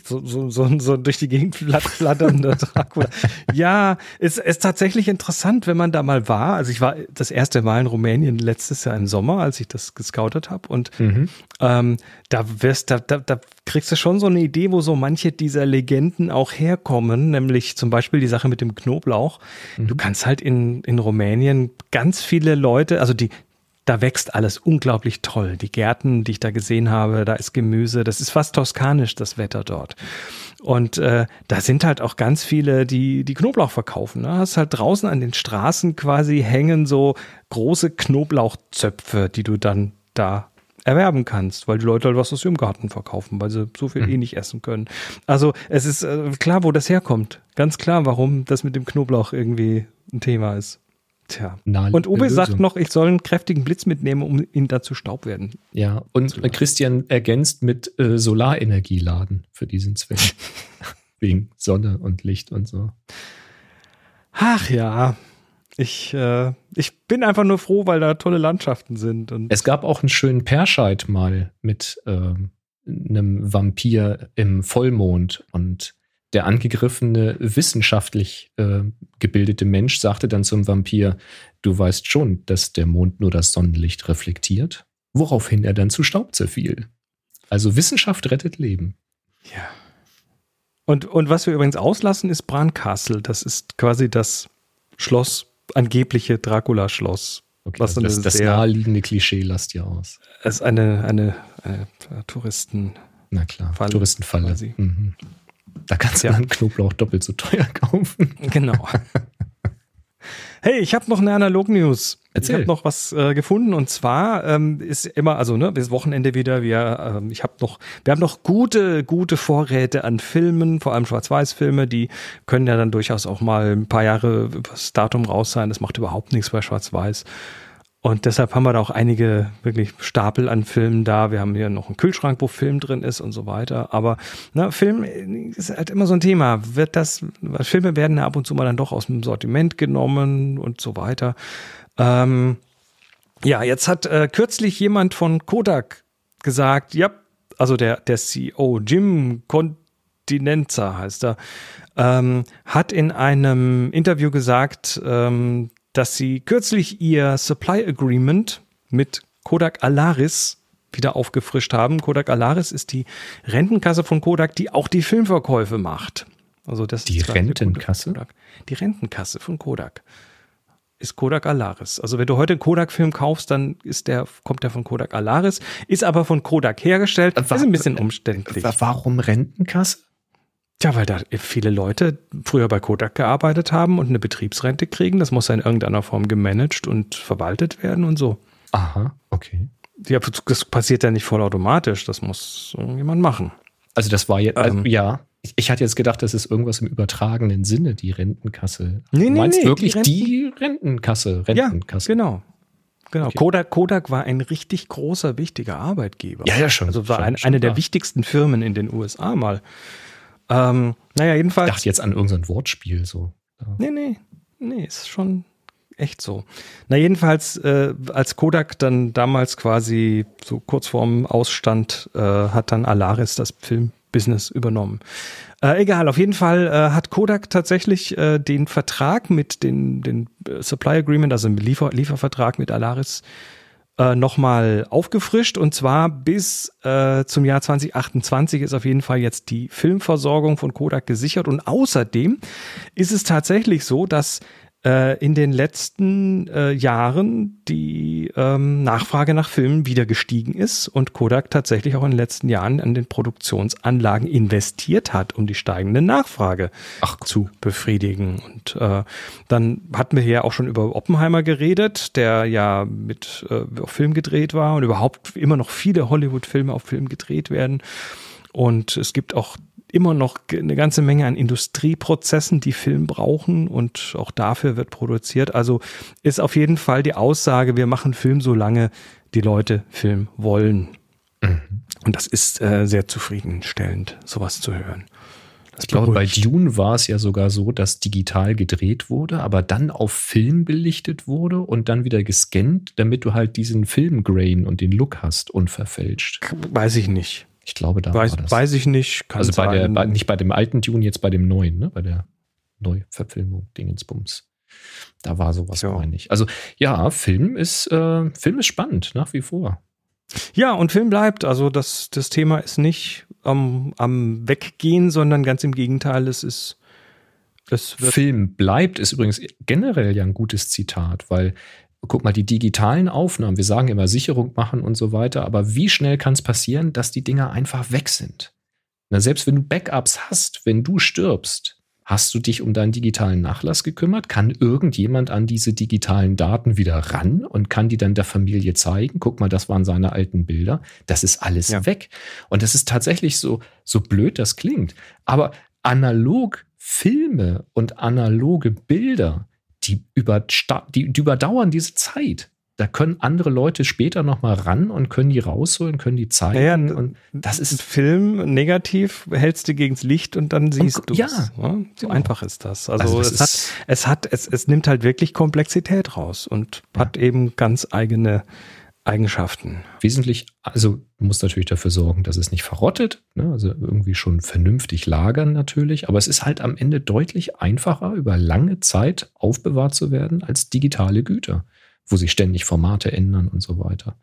So, so, so, so durch die Gegend flat- flatternder [LAUGHS] Dracula. Ja, ist, ist tatsächlich interessant, wenn man da mal war. Also ich war das erste Mal in Rumänien letztes Jahr im Sommer, als ich das gescoutet habe. Und Mhm. ähm, da wirst, da, da, da kriegst du schon so eine Idee, wo so manche dieser Legenden auch herkommen, nämlich zum Beispiel die Sache mit dem Knoblauch. Du kannst halt in, in Rumänien ganz viele Leute, also die, da wächst alles unglaublich toll. Die Gärten, die ich da gesehen habe, da ist Gemüse, das ist fast toskanisch, das Wetter dort. Und äh, da sind halt auch ganz viele, die die Knoblauch verkaufen. Ne? Hast halt draußen an den Straßen quasi hängen so große Knoblauchzöpfe, die du dann da erwerben kannst, weil die Leute halt was aus ihrem Garten verkaufen, weil sie so viel eh nicht essen können. Also es ist äh, klar, wo das herkommt. Ganz klar, warum das mit dem Knoblauch irgendwie ein Thema ist. Tja. Naheliegende Und Uwe sagt Lösung. noch, ich soll einen kräftigen Blitz mitnehmen, um ihn da zu Staub werden. Ja, und Christian ergänzt mit äh, Solarenergie laden für diesen Zweck. [LAUGHS] Wegen Sonne und Licht und so. Ach ja, ich, äh, ich bin einfach nur froh, weil da tolle Landschaften sind. Und Es gab auch einen schönen Perscheid mal mit ähm, einem Vampir im Vollmond und der angegriffene, wissenschaftlich äh, gebildete Mensch sagte dann zum Vampir, du weißt schon, dass der Mond nur das Sonnenlicht reflektiert, woraufhin er dann zu Staub zerfiel. Also Wissenschaft rettet Leben. ja. Und, und was wir übrigens auslassen, ist Brancastle. Das ist quasi das Schloss, angebliche Dracula-Schloss. Okay, Was also das, das sehr- naheliegende Klischee lasst ihr aus. Es ist eine, eine, eine Touristen. Na klar, Falle Touristenfalle. Mhm. Da kannst du Ja. dann Knoblauch doppelt so teuer [LAUGHS] kaufen. Genau. [LAUGHS] Hey, ich habe noch eine Analog-News. Ich habe noch was äh, gefunden und zwar ähm, ist immer, also ne, bis Wochenende wieder. Wir, ähm, ich habe noch, wir haben noch gute, gute Vorräte an Filmen, vor allem Schwarz-Weiß-Filme. Die können ja dann durchaus auch mal ein paar Jahre übers Datum raus sein. Das macht überhaupt nichts bei Schwarz-Weiß. Und deshalb haben wir da auch einige wirklich Stapel an Filmen da. Wir haben hier noch einen Kühlschrank, wo Film drin ist und so weiter. Aber ne, Film ist halt immer so ein Thema. Wird das, Filme werden ja ab und zu mal dann doch aus dem Sortiment genommen und so weiter. Ähm, ja, jetzt hat äh, kürzlich jemand von Kodak gesagt, ja, also der, der CEO, Jim Continenza heißt er, ähm, hat in einem Interview gesagt, ähm, dass sie kürzlich ihr Supply Agreement mit Kodak Alaris wieder aufgefrischt haben. Kodak Alaris ist die Rentenkasse von Kodak, die auch die Filmverkäufe macht. Also das die ist Rentenkasse? Die Rentenkasse von Kodak ist Kodak Alaris. Also wenn du heute einen Kodak-Film kaufst, dann ist der, kommt der von Kodak Alaris, ist aber von Kodak hergestellt. Äh, ist ein bisschen umständlich. Warum Rentenkasse? Tja, weil da viele Leute früher bei Kodak gearbeitet haben und eine Betriebsrente kriegen. Das muss ja in irgendeiner Form gemanagt und verwaltet werden und so. Aha, okay. Ja, das passiert ja nicht vollautomatisch. Das muss irgendjemand machen. Also das war jetzt, also, Ähm. ja. Ich, ich hatte jetzt gedacht, das ist irgendwas im übertragenen Sinne, die Rentenkasse. Nee, du nee, meinst nee, wirklich die die, Rentenkasse? Rentenkasse. Ja, genau. Genau. Okay. Kodak, Kodak war ein richtig großer, wichtiger Arbeitgeber. Ja, ja, schon. Also war schon, ein, schon eine der klar. wichtigsten Firmen in den USA mal. Ähm, naja, Ich jedenfalls. dachte jetzt an irgendein Wortspiel so. Ja. Nee, nee, nee, ist schon echt so. Na, jedenfalls, äh, als Kodak dann damals quasi so kurz vorm Ausstand, äh, hat dann Alaris das Filmbusiness übernommen. Äh, egal, auf jeden Fall äh, hat Kodak tatsächlich äh, den Vertrag mit den, den äh, Supply Agreement, also den Liefer Liefervertrag mit Alaris, äh, nochmal aufgefrischt. Und zwar bis äh, zum Jahr 2028 ist auf jeden Fall jetzt die Filmversorgung von Kodak gesichert. Und außerdem ist es tatsächlich so, dass äh, in den letzten äh, Jahren die ähm, Nachfrage nach Filmen wieder gestiegen ist und Kodak tatsächlich auch in den letzten Jahren an den Produktionsanlagen investiert hat, um die steigende Nachfrage Ach, zu befriedigen. Und äh, dann hatten wir hier auch schon über Oppenheimer geredet, der ja mit äh, auf Film gedreht war und überhaupt immer noch viele Hollywood-Filme auf Film gedreht werden. Und es gibt auch immer noch eine ganze Menge an Industrieprozessen, die Film brauchen und auch dafür wird produziert. Also ist auf jeden Fall die Aussage, wir machen Film, solange die Leute Film wollen. Mhm. Und das ist äh, sehr zufriedenstellend, sowas zu hören. Das Ich glaube, bei. Dune war es ja sogar so, dass digital gedreht wurde, aber dann auf Film belichtet wurde und dann wieder gescannt, damit du halt diesen Filmgrain und den Look hast, unverfälscht. Weiß ich nicht. Ich glaube, da Weiß, war das. weiß ich nicht. Also bei der, sein. bei, nicht bei dem alten Dune, jetzt bei dem neuen, ne? bei der Neuverfilmung Dingensbums. Da war sowas, Ja. meine ich. Also ja, Film ist, äh, Film ist spannend, nach wie vor. Ja, und Film bleibt. Also das, das Thema ist nicht am, am Weggehen, sondern ganz im Gegenteil, es ist, es Film bleibt ist übrigens generell ja ein gutes Zitat, weil guck mal, die digitalen Aufnahmen, wir sagen immer Sicherung machen und so weiter, aber wie schnell kann es passieren, dass die Dinger einfach weg sind? Na, selbst wenn du Backups hast, wenn du stirbst, hast du dich um deinen digitalen Nachlass gekümmert? Kann irgendjemand an diese digitalen Daten wieder ran und kann die dann der Familie zeigen? Guck mal, das waren seine alten Bilder. Das ist alles Ja. weg. Und das ist tatsächlich so, so blöd das klingt. Aber analog Filme und analoge Bilder, die, übersta- die, die überdauern diese Zeit. Da können andere Leute später noch mal ran und können die rausholen, können die zeigen. Ja, ja, und das ist Film negativ, hältst du gegens Licht und dann siehst du ja, So genau. einfach ist das. Also, Also das es, hat, ist- es hat, es, es nimmt halt wirklich Komplexität raus und Ja. hat eben ganz eigene Eigenschaften. wesentlich, also du musst natürlich dafür sorgen, dass es nicht verrottet, ne? also irgendwie schon vernünftig lagern natürlich, aber es ist halt am Ende deutlich einfacher, über lange Zeit aufbewahrt zu werden als digitale Güter, wo sich ständig Formate ändern und so weiter.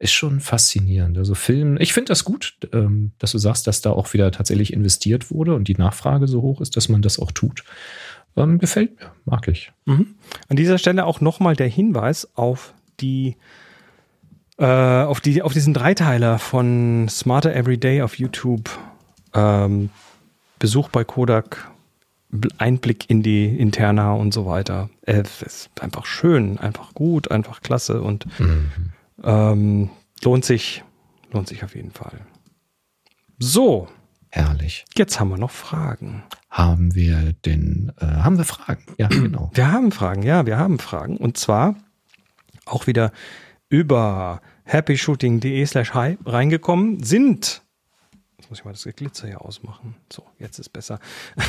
Ist schon faszinierend. Also Film, ich finde das gut, ähm, dass du sagst, dass da auch wieder tatsächlich investiert wurde und die Nachfrage so hoch ist, dass man das auch tut. Ähm, gefällt mir, mag ich. Mhm. An dieser Stelle auch nochmal der Hinweis auf die äh, auf die auf diesen Dreiteiler von Smarter Everyday auf YouTube. Ähm, Besuch bei Kodak Einblick in die Interna und so weiter. Äh, ist einfach schön, einfach gut, einfach klasse und mhm. ähm, lohnt sich, lohnt sich auf jeden Fall. So. Herrlich. Jetzt haben wir noch Fragen. Haben wir denn, äh, haben wir Fragen? Ja, [CLEARS THROAT] genau. Wir haben Fragen, ja, wir haben Fragen. Und zwar auch wieder über happyshooting.de slash hi reingekommen sind. Jetzt muss ich mal das Glitzer hier ausmachen. So, jetzt ist besser. [LAUGHS]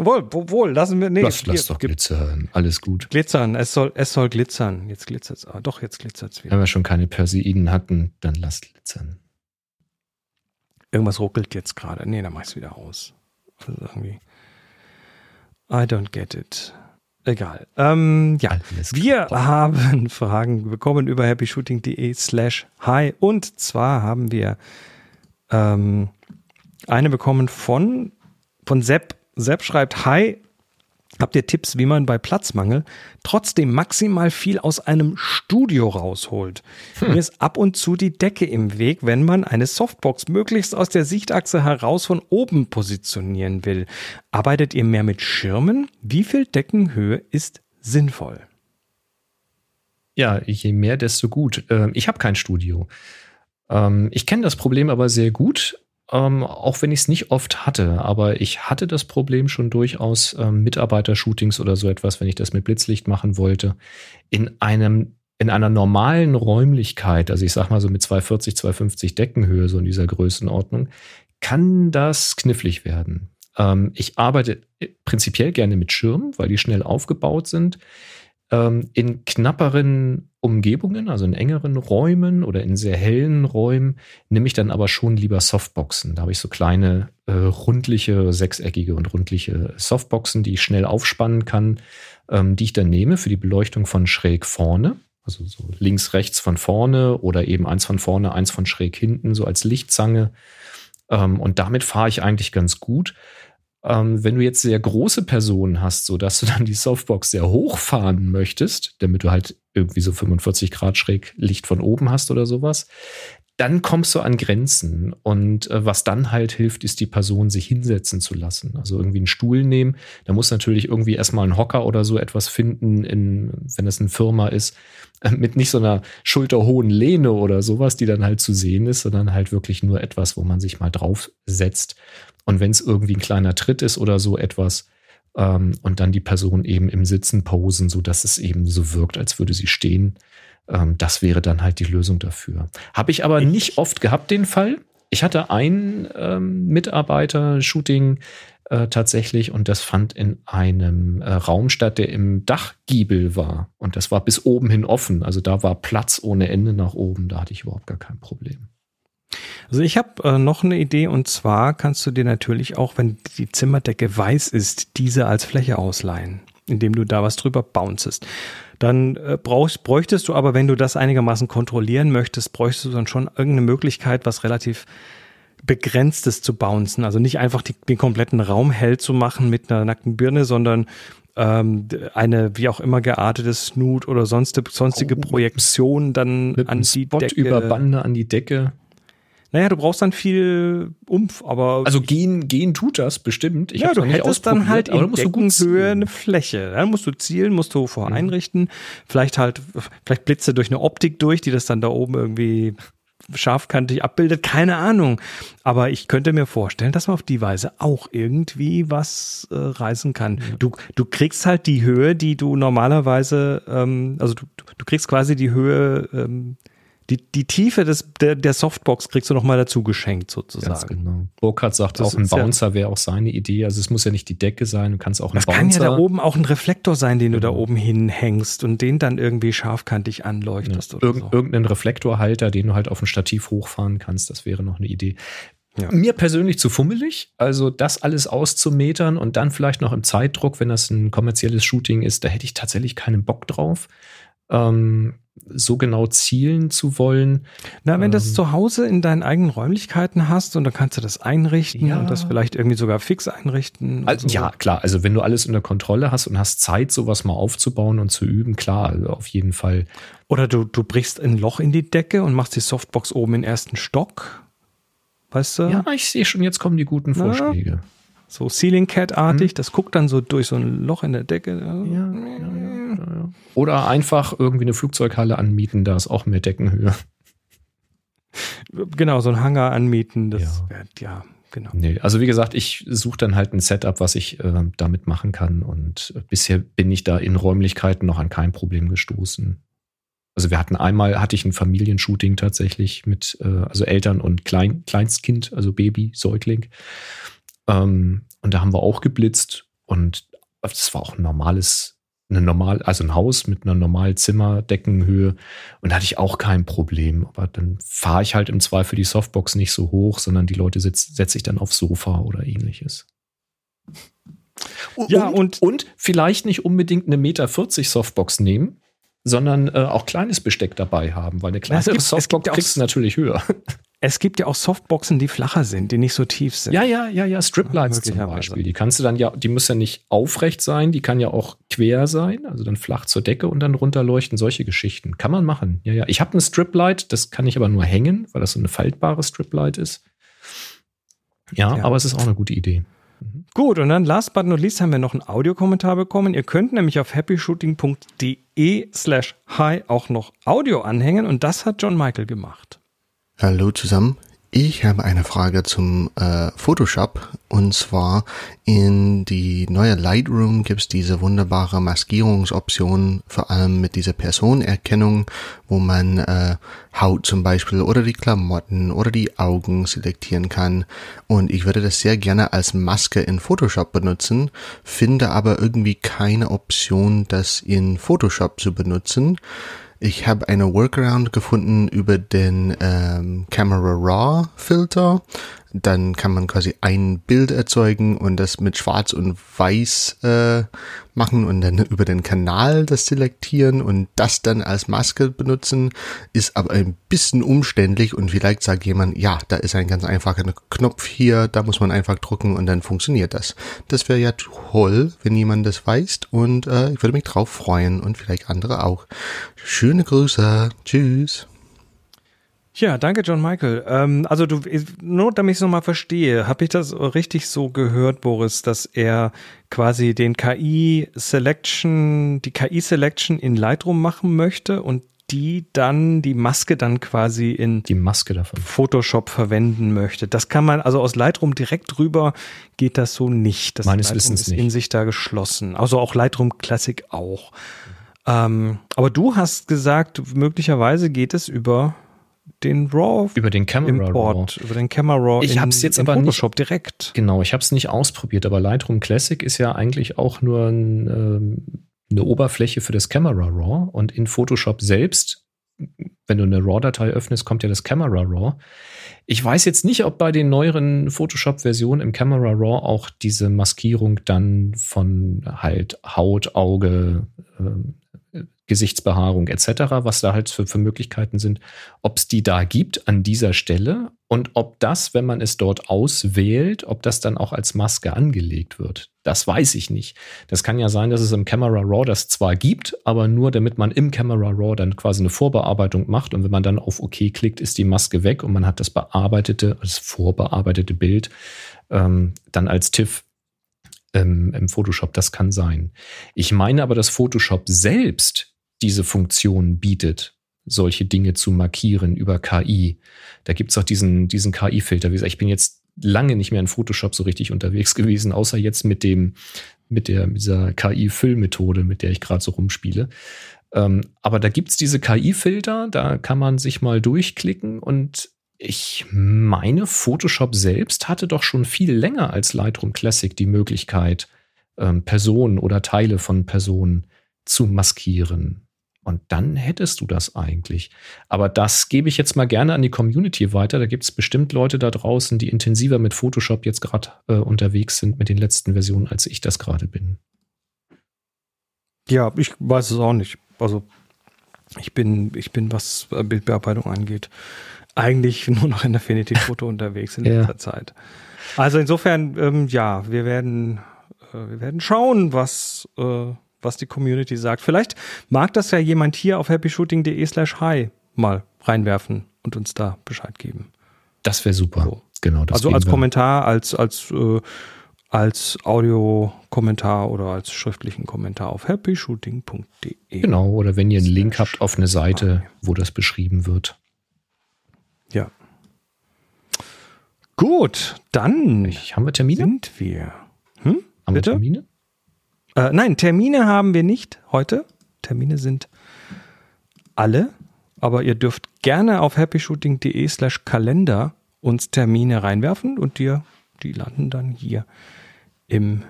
Wohl, wohl, lassen wir. Nee, lass, lass doch glitzern. Alles gut. Glitzern, es soll, es soll glitzern. Jetzt glitzert es. Ah, doch, jetzt glitzert es wieder. Wenn wir schon keine Perseiden hatten, dann lass glitzern. Irgendwas ruckelt jetzt gerade. Nee, dann mach ich es wieder aus. Also irgendwie. I don't get it. Egal. Ähm, ja, wir haben [LAUGHS] Fragen bekommen über happyshooting.de slash hi. Und zwar haben wir ähm, eine bekommen von, von Sepp. Sepp schreibt, hi, Habt ihr Tipps, wie man bei Platzmangel trotzdem maximal viel aus einem Studio rausholt? Hm. Mir ist ab und zu die Decke im Weg, wenn man eine Softbox möglichst aus der Sichtachse heraus von oben positionieren will. Arbeitet ihr mehr mit Schirmen? Wie viel Deckenhöhe ist sinnvoll? Ja, je mehr, desto gut. Ähm, ich habe kein Studio. Ähm, ich kenne das Problem aber sehr gut ähm, auch wenn ich es nicht oft hatte, aber ich hatte das Problem schon durchaus ähm, Mitarbeitershootings oder so etwas, wenn ich das mit Blitzlicht machen wollte, in einem in einer normalen Räumlichkeit, also ich sag mal so mit 240, 250 Deckenhöhe, so in dieser Größenordnung, kann das knifflig werden. Ähm, ich arbeite prinzipiell gerne mit Schirmen, weil die schnell aufgebaut sind. Ähm, in knapperen Umgebungen, also in engeren Räumen oder in sehr hellen Räumen, nehme ich dann aber schon lieber Softboxen. Da habe ich so kleine, äh, rundliche, sechseckige und rundliche Softboxen, die ich schnell aufspannen kann, ähm, die ich dann nehme für die Beleuchtung von schräg vorne. Also so links, rechts von vorne oder eben eins von vorne, eins von schräg hinten, so als Lichtzange. Ähm, und damit fahre ich eigentlich ganz gut. Ähm, wenn du jetzt sehr große Personen hast, so dass du dann die Softbox sehr hoch fahren möchtest, damit du halt irgendwie so 45 Grad schräg Licht von oben hast oder sowas, dann kommst du an Grenzen. Und äh, was dann halt hilft, ist die Person sich hinsetzen zu lassen. Also irgendwie einen Stuhl nehmen. Da muss natürlich irgendwie erstmal ein Hocker oder so etwas finden, in, wenn es eine Firma ist, äh, mit nicht so einer schulterhohen Lehne oder sowas, die dann halt zu sehen ist, sondern halt wirklich nur etwas, wo man sich mal draufsetzt. Und wenn es irgendwie ein kleiner Tritt ist oder so etwas, ähm, und dann die Person eben im Sitzen posen, so dass es eben so wirkt, als würde sie stehen. Ähm, das wäre dann halt die Lösung dafür. Habe ich aber nicht oft gehabt, den Fall. Ich hatte ein ähm, Mitarbeiter-Shooting äh, tatsächlich und das fand in einem äh, Raum statt, der im Dachgiebel war. Und das war bis oben hin offen. Also da war Platz ohne Ende nach oben. Da hatte ich überhaupt gar kein Problem. Also ich habe äh, noch eine Idee und zwar kannst du dir natürlich auch, wenn die Zimmerdecke weiß ist, diese als Fläche ausleihen, indem du da was drüber bouncest. Dann äh, brauchst, bräuchtest du aber, wenn du das einigermaßen kontrollieren möchtest, bräuchtest du dann schon irgendeine Möglichkeit, was relativ begrenztes zu bouncen. Also nicht einfach die, den kompletten Raum hell zu machen mit einer nackten Birne, sondern ähm, eine wie auch immer geartete Snoot oder sonst, sonstige oh, Projektion dann an die Spot Decke. über Bande an die Decke. Naja, du brauchst dann viel Umf, aber. Also gehen, gehen tut das bestimmt. Ich ja, du hättest dann halt in Deckenhöhe eine Fläche. Dann musst du zielen, musst du voreinrichten. Mhm. Vielleicht halt, vielleicht Blitze durch eine Optik durch, die das dann da oben irgendwie scharfkantig abbildet. Keine Ahnung. Aber ich könnte mir vorstellen, dass man auf die Weise auch irgendwie was äh, reißen kann. Ja. Du, du kriegst halt die Höhe, die du normalerweise, ähm, also du, du kriegst quasi die Höhe, ähm, die, die Tiefe des, der, der Softbox kriegst du noch mal dazu geschenkt sozusagen. Ganz genau. Burkhardt sagt das auch, ein Bouncer ja, wäre auch seine Idee. Also es muss ja nicht die Decke sein, du kannst auch ein das Bouncer. Das kann ja da oben auch ein Reflektor sein, den du da genau. oben hinhängst und den dann irgendwie scharfkantig anleuchtest. Ja. Irgend, so. Irgendeinen Reflektorhalter, den du halt auf ein Stativ hochfahren kannst, das wäre noch eine Idee. Ja. Mir persönlich zu fummelig, also das alles auszumetern und dann vielleicht noch im Zeitdruck, wenn das ein kommerzielles Shooting ist, da hätte ich tatsächlich keinen Bock drauf. Ähm, so genau zielen zu wollen. Na, wenn ähm, du das zu Hause in deinen eigenen Räumlichkeiten hast und dann kannst du das einrichten ja. und das vielleicht irgendwie sogar fix einrichten. Also, so. Ja, klar. Also wenn du alles unter Kontrolle hast und hast Zeit, sowas mal aufzubauen und zu üben, klar, also auf jeden Fall. Oder du, du brichst ein Loch in die Decke und machst die Softbox oben im ersten Stock. Weißt du? Ja, ich sehe schon, jetzt kommen die guten Vorschläge. So Ceiling Cat-artig. Mhm. Das guckt dann so durch so ein Loch in der Decke. Ja, ja, ja, Oder einfach irgendwie eine Flugzeughalle anmieten, da ist auch mehr Deckenhöhe. Genau, so ein Hangar anmieten, das ja, ja genau. Nee, also wie gesagt, ich suche dann halt ein Setup, was ich äh, damit machen kann. Und bisher bin ich da in Räumlichkeiten noch an kein Problem gestoßen. Also wir hatten einmal, hatte ich ein Familienshooting tatsächlich mit, äh, also Eltern und Klein, Kleinstkind, also Baby, Säugling. Ähm, und da haben wir auch geblitzt und das war auch ein normales, eine normal, also ein Haus mit einer normalen Zimmerdeckenhöhe und da hatte ich auch kein Problem. Aber dann fahre ich halt im Zweifel die Softbox nicht so hoch, sondern die Leute setze ich dann aufs Sofa oder ähnliches. Und, ja, und, und vielleicht nicht unbedingt eine Meter 40 Softbox nehmen, sondern äh, auch kleines Besteck dabei haben, weil eine kleine Softbox kriegst du natürlich höher. Es gibt ja auch Softboxen, die flacher sind, die nicht so tief sind. Ja, ja, ja, ja, Striplights zum Beispiel. Die kannst du dann ja, die muss ja nicht aufrecht sein, die kann ja auch quer sein, also dann flach zur Decke und dann runterleuchten, solche Geschichten. Kann man machen. Ja, ja. Ich habe ein Striplight, das kann ich aber nur hängen, weil das so eine faltbare Striplight ist. Ja, ja, aber es ist auch eine gute Idee. Gut, und dann last but not least haben wir noch einen Audiokommentar bekommen. Ihr könnt nämlich auf happyshooting.de slash hi auch noch Audio anhängen und das hat John Michael gemacht. Hallo zusammen. Ich habe eine Frage zum äh, Photoshop und zwar in die neue Lightroom gibt es diese wunderbare Maskierungsoption, vor allem mit dieser Personenerkennung, wo man äh, Haut zum Beispiel oder die Klamotten oder die Augen selektieren kann. Und ich würde das sehr gerne als Maske in Photoshop benutzen, finde aber irgendwie keine Option, das in Photoshop zu benutzen. Ich habe eine Workaround gefunden über den ähm, Camera Raw Filter. Dann kann man quasi ein Bild erzeugen und das mit Schwarz und Weiß äh, machen und dann über den Kanal das selektieren und das dann als Maske benutzen, ist aber ein bisschen umständlich und vielleicht sagt jemand, ja, da ist ein ganz einfacher Knopf hier, da muss man einfach drücken und dann funktioniert das. Das wäre ja toll, wenn jemand das weiß und äh, ich würde mich drauf freuen und vielleicht andere auch. Schöne Grüße, tschüss. Ja, danke, John Michael. Ähm, also du, nur damit ich es nochmal verstehe, habe ich das richtig so gehört, Boris, dass er quasi den KI-Selection, die KI-Selection in Lightroom machen möchte und die dann, die Maske dann quasi in die Maske davon. Photoshop verwenden möchte. Das kann man, also aus Lightroom direkt rüber geht das so nicht. Das Meines Lightroom Wissens ist nicht. in sich da geschlossen. Also auch Lightroom Classic auch. Ähm, aber du hast gesagt, möglicherweise geht es über den RAW über den Camera Import, RAW. über den Camera RAW ich habe es jetzt aber Photoshop nicht, direkt. Genau, ich habe es nicht ausprobiert, aber Lightroom Classic ist ja eigentlich auch nur ein, ähm, eine Oberfläche für das Camera RAW und in Photoshop selbst, wenn du eine RAW-Datei öffnest, kommt ja das Camera RAW. Ich weiß jetzt nicht, ob bei den neueren Photoshop-Versionen im Camera RAW auch diese Maskierung dann von halt Haut, Auge, ähm, Gesichtsbehaarung etc., was da halt für, für Möglichkeiten sind, ob es die da gibt an dieser Stelle und ob das, wenn man es dort auswählt, ob das dann auch als Maske angelegt wird. Das weiß ich nicht. Das kann ja sein, dass es im Camera Raw das zwar gibt, aber nur damit man im Camera Raw dann quasi eine Vorbearbeitung macht und wenn man dann auf OK klickt, ist die Maske weg und man hat das bearbeitete, das vorbearbeitete Bild ähm, dann als TIFF ähm, im Photoshop. Das kann sein. Ich meine aber, dass Photoshop selbst diese Funktion bietet, solche Dinge zu markieren über KI. Da gibt es auch diesen, diesen KI-Filter. Wie gesagt, ich bin jetzt lange nicht mehr in Photoshop so richtig unterwegs gewesen, außer jetzt mit dem, mit der, dieser KI-Füllmethode, mit der ich gerade so rumspiele. Ähm, aber da gibt es diese KI-Filter, da kann man sich mal durchklicken und ich meine, Photoshop selbst hatte doch schon viel länger als Lightroom Classic die Möglichkeit, ähm, Personen oder Teile von Personen zu maskieren. Und dann hättest du das eigentlich. Aber das gebe ich jetzt mal gerne an die Community weiter. Da gibt es bestimmt Leute da draußen, die intensiver mit Photoshop jetzt gerade äh, unterwegs sind mit den letzten Versionen, als ich das gerade bin. Ja, ich weiß es auch nicht. Also ich bin, ich bin, was Bildbearbeitung angeht, eigentlich [LAUGHS] nur noch in Affinity Photo unterwegs in ja. letzter Zeit. Also insofern, ähm, ja, wir werden, äh, wir werden schauen, was äh, was die Community sagt. Vielleicht mag das ja jemand hier auf happyshooting.de slash hi mal reinwerfen und uns da Bescheid geben. Das wäre super. So. Genau. also als Kommentar, als, als, äh, als Audiokommentar oder als schriftlichen Kommentar auf happyshooting.de. Genau, oder wenn ihr einen Link habt auf eine Seite, wo das beschrieben wird. Ja. Gut, dann Ich, haben wir Termine? sind wir. Hm? Haben Bitte? wir Termine? Äh, nein, Termine haben wir nicht heute. Termine sind alle, aber ihr dürft gerne auf happyshooting.de slash Kalender uns Termine reinwerfen und dir, die landen dann hier im,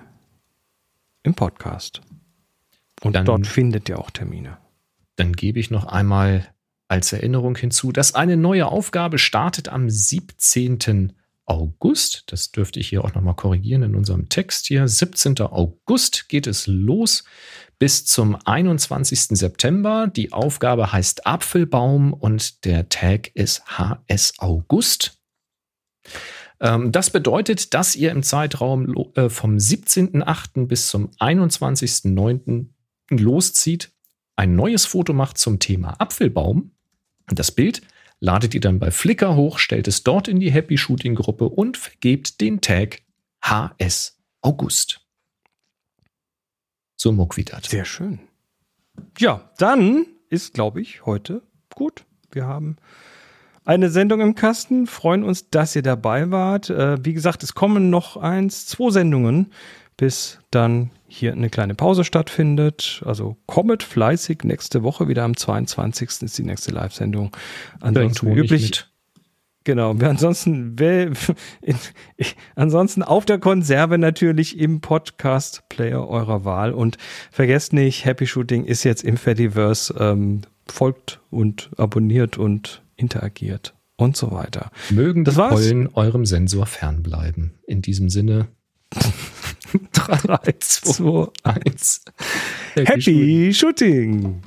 im Podcast. Und Dann- dort findet ihr auch Termine. Dann gebe ich noch einmal als Erinnerung hinzu, dass eine neue Aufgabe startet am 17. August. Das dürfte ich hier auch nochmal korrigieren in unserem Text hier. 17. August geht es los bis zum 21. September. Die Aufgabe heißt Apfelbaum und der Tag ist HS August. Ähm, Das bedeutet, dass ihr im Zeitraum äh, vom 17.8. bis zum 21.9. loszieht, ein neues Foto macht zum Thema Apfelbaum. Das Bild ladet ihr dann bei Flickr hoch, stellt es dort in die Happy Shooting Gruppe und vergebt den Tag HS August. So Muckwidat. Sehr schön. Ja, dann ist, glaube ich, heute gut. Wir haben eine Sendung im Kasten. Freuen uns, dass ihr dabei wart. Äh, wie gesagt, es kommen noch eins, zwei Sendungen, bis dann hier eine kleine Pause stattfindet. Also kommet fleißig. Nächste Woche wieder am 22. ist die nächste Live-Sendung. Ansonsten wie üblich. Genau, ansonsten, [LAUGHS] ansonsten auf der Konserve natürlich im Podcast-Player eurer Wahl und vergesst nicht, Happy Shooting ist jetzt im Fediverse, ähm, folgt und abonniert und interagiert und so weiter. Mögen Das die. Pollen eurem Sensor fernbleiben. In diesem Sinne. [LAUGHS] 3, 2, 1. Happy Shooting!